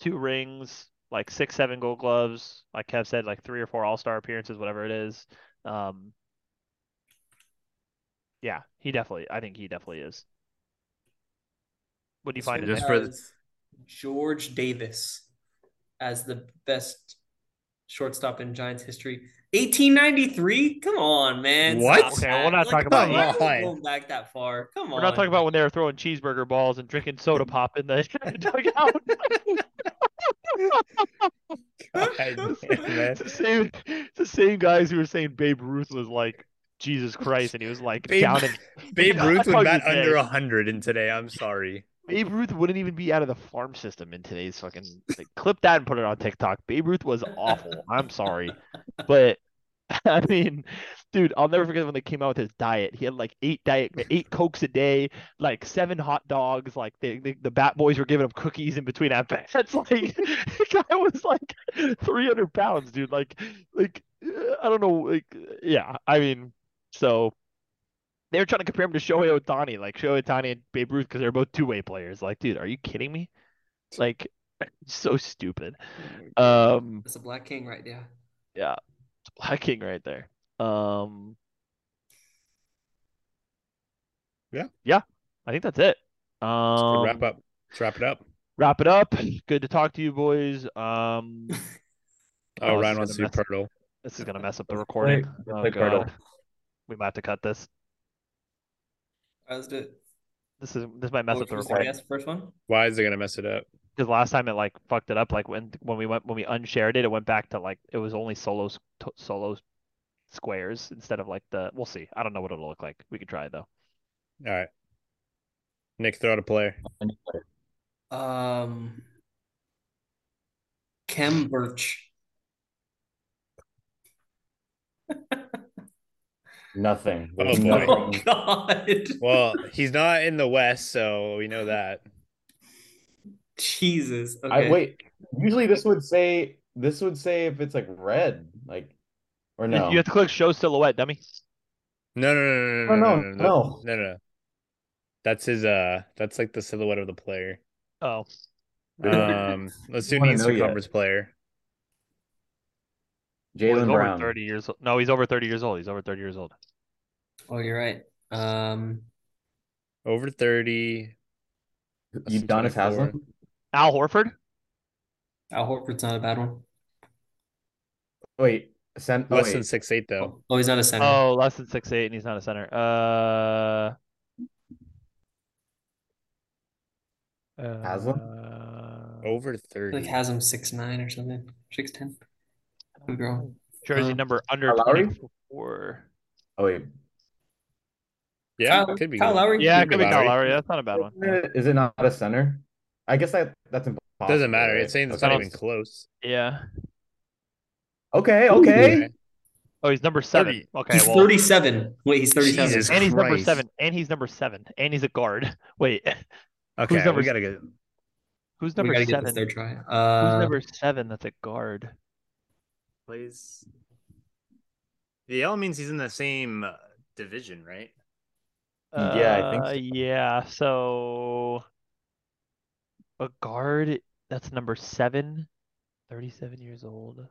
Two rings, like six, seven gold gloves, like Kev said, like three or four all star appearances, whatever it is. Um Yeah, he definitely I think he definitely is. What do you find just for the- George Davis as the best shortstop in Giants history. 1893? Come on, man. What? Stop Okay, that. we're not Like, talking about come that. on, Come on. Going back that far. Come on. We're not talking about when they were throwing cheeseburger balls and drinking soda pop in the dugout. God man. It's the same, it's the same guys who were saying Babe Ruth was like Jesus Christ, and he was like Babe- down in Babe Ruth that's would how bat under hundred in today. I'm sorry. Babe Ruth wouldn't even be out of the farm system in today's fucking like, clip that and put it on TikTok. Babe Ruth was awful. I'm sorry, but I mean, dude, I'll never forget when they came out with his diet. He had like eight diet, eight cokes a day, like seven hot dogs. Like the the, Bat Boys were giving him cookies in between at bats. Like the guy was like 300 pounds, dude. Like like I don't know. Like yeah, I mean, so they were trying to compare him to Shohei Ohtani, like Shohei Ohtani and Babe Ruth, because they're both two way players. Like, dude, are you kidding me? Like, so stupid. Um, That's a Black King right there. yeah, it's Black King right there. Um, Yeah. yeah, I think that's it. Let's Um, wrap up. Let's wrap it up. wrap it up. Good to talk to you boys. Um, Oh, Oh, Ryan this wants is to do gonna this is gonna mess up the recording. play- let's Oh play Poeltl. god, we might have to cut this. All right, let's do it. This is this might mess What up the recording. guess, first one? Why is it gonna mess it up? because last time it like fucked it up like when when we went when we unshared it it went back to like it was only solo s- to- solo squares instead of like the we'll see i don't know what it'll look like we could try it though All right. Nick, throw out a player. Um, Khem Birch. Nothing. Oh, There's boy. nothing. Oh God. Well, he's not in the West, so we know that. Jesus. Okay. I wait. Usually this would say this would say if it's like red, like or no. you have to click show silhouette dummy No, no, no, no, Oh, no, no, no, no, no, no. no, no. That's his. Uh, that's like the silhouette of the player. oh Um, let's do an Wanna know yet. Conference player. well, he's Jaylen over Brown. 30 years old no he's over 30 years old he's over 30 years old Oh, you're right. Um, Over 30. Udonis 24. Haslem. Al Horford. Al Horford's not a bad one. Wait, cent- oh, Less wait. than six eight though. Oh, he's not a center. Oh, less than six eight, and he's not a center. Uh. Haslem? uh, Over 30. like has him six nine or something, six ten. Good girl. jersey Uh, number under Kyle Lowry? 24. Oh wait, yeah, Kyle, could be. Kyle. Lowry. Yeah, it Could be could be Kyle Lowry. Lowry. That's not a bad one. is it not a center? I guess that that's impossible. Doesn't matter. It's saying it's Okay. not even close. Yeah. Okay, okay. Oh, he's number seven. 30. Okay, He's well, 37. Wait, he's 37. Jesus. and he's number seven, and he's number seven, and he's a guard. Wait, Okay, number we gotta get. who's number gotta get seven? this third try. Who's Uh, number seven? That's a guard. Plays. The L means he's in the same uh, division, right? Yeah, I think Uh, so. yeah. So a guard that's number seven, 37 years old.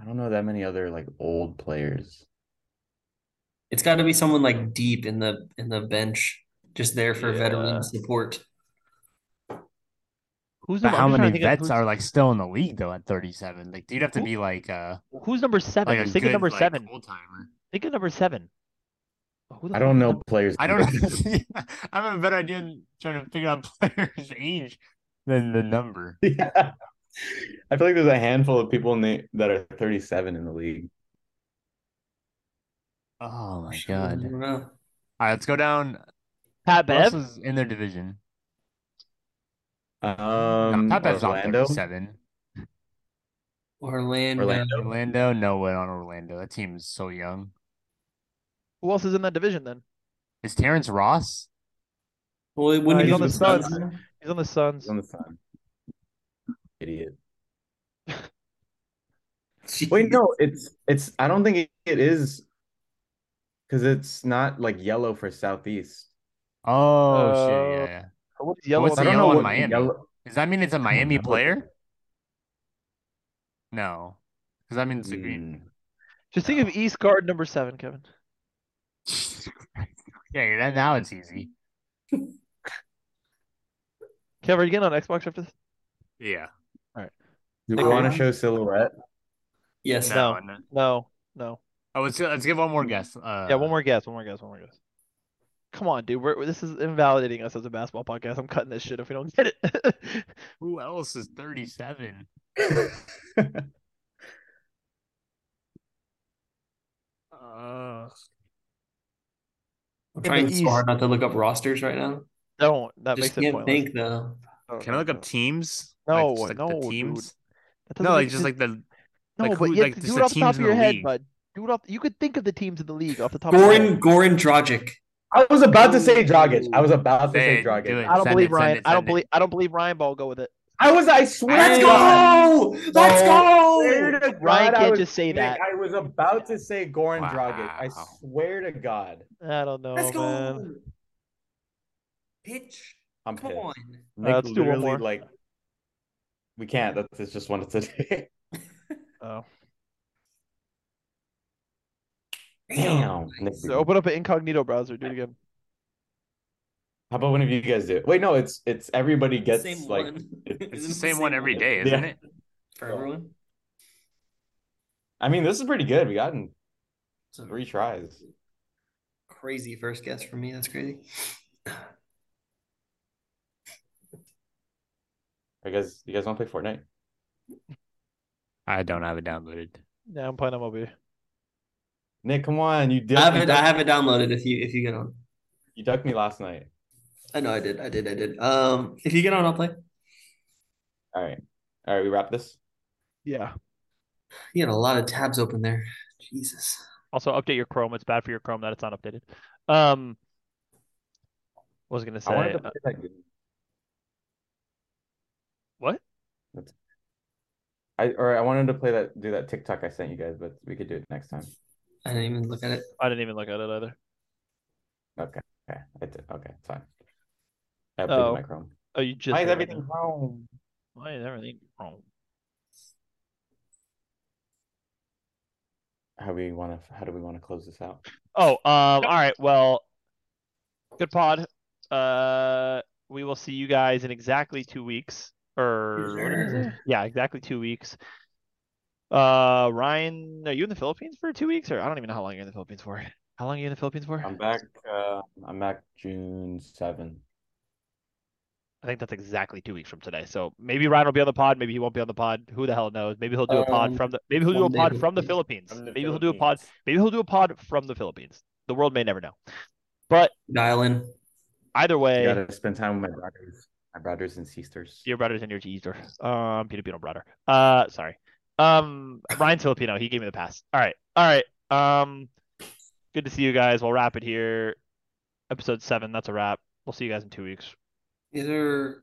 I don't know that many other like old players. it's got to be someone like deep in the in the bench, just there for Yeah. veteran support. Who's But number? how I'm just trying many to vets are like still in the league though at 37? Like, you'd have to Who- be like uh Who's number seven? like a Think of number like, seven. old timer. Think of number seven. Who the I don't know number- players. I don't know. I have a better idea than trying to figure out players' age than the number. yeah. I feel like there's a handful of people in the, that are 37 in the league. Oh my I god! don't All know. right, let's go down. Pat Who else Bev. is in their division? Um, no, Pat Bev's not Orlando. 37. Orlando. Orlando. Orlando, no way on Orlando. That team is so young. Who else is in that division then? Is Terrence Ross? Well, wouldn't Uh, he he's on the with Suns. Suns? He's on the Suns. He's on the sun. Idiot. Wait, no, it's it's. I don't think it, it is because it's not like yellow for southeast. Oh Uh, shit! Yeah, yeah. What's yellow? What's on the yellow in Miami? yellow. Does that mean it's a Miami player? No, because that means the green. Mm, Just think of East guard number seven, Kevin. yeah, that, now it's easy. Kevin, are you getting on Xbox after this? Yeah. All right. Do we Okay. want to show silhouette? Yes. No. No, no. No, no. Oh, let's let's give one more guess. Uh, Yeah, one more guess. One more guess. One more guess. Come on, dude. We're, this is invalidating us as a basketball podcast. I'm cutting this shit if we don't get it. Who else is thirty-seven? Uh, I'm trying so East. hard not to look up rosters right now. don't. That Just makes it can't pointless. think though. Can I look up teams? No, like, just, like, no, the dude. teams. No, like just sense. like the no, like but who- you like have to just do the it off the top teams of your head, league. bud. Do it off. You could think of the teams in the league off the top of your Goran head. Goran Dragic. I was about to say Dragic. I was about to Say say it, do I don't Send believe it, send Ryan. it, I don't send it. believe. I don't believe Ryan Ball go with it. I was. I swear. Let's to God. go! Let's Swear go! to God, Ryan I can't was- just say Nick, that. I was about to say Goran Dragic. I swear to God. I don't know, Let's man. Pitch. I'm Come pissed. on. Nick uh, let's do one more. like. We can't. That's it's just one of today. Oh, Damn. Nick, so open up an incognito browser. Do it again. How about one of you guys do it? Wait, no. It's it's everybody gets Same like. one. it- It's the it same one every day, isn't it? For everyone. I mean, this is pretty good. We got in three tries. crazy first guess for me. That's crazy. I guess you guys want to play Fortnite? I don't have it downloaded. Yeah, I'm playing MLB. Nick, come on. You did. I have you it. I have it downloaded. If you if you get on, You ducked me last night. I know I did. I did. I did. Um, if you get on, I'll play. All right. All right. We wrap this. Yeah. You had a lot of tabs open there. Jesus. Also, update your Chrome. It's bad for your Chrome that it's not updated. Um, what was I gonna I wanted say? to Uh, play that game. what? I or I wanted to play that do that TikTok I sent you guys, but we could do it next time. I didn't even look at it. I didn't even look at it either. Okay. Okay. I did. Okay. It's fine. I updated Oh. my Chrome. Oh, you just Why is did it everything. Chrome? Why is everything Chrome? How we want to? How do we want to close this out? Oh, um, all right. Well, Good pod. Uh, we will see you guys in exactly two weeks. Or what did he say? sir. yeah, exactly two weeks. Uh, Ryan, are you in the Philippines for two weeks, or I don't even know how long you're in the Philippines for. How long are you in the Philippines for? I'm back. Uh, I'm back June 7. I think that's exactly two weeks from today. So maybe Ryan will be on the pod. Maybe he won't be on the pod. Who the hell knows? Maybe he'll do a pod Um, from the. Maybe he'll do a pod from the Philippines. From the Maybe he'll do a pod. Maybe he'll do a pod from the Philippines. The world may never know. But Dial in. either You way, gotta spend time with my brothers, my brothers and sisters. your brothers and your sister. Um, Filipino brother. Uh, sorry. Um, Ryan Filipino. He gave me the pass. All right. All right. Um, good to see you guys. We'll wrap it here. Episode seven. That's a wrap. We'll see you guys in two weeks. Is there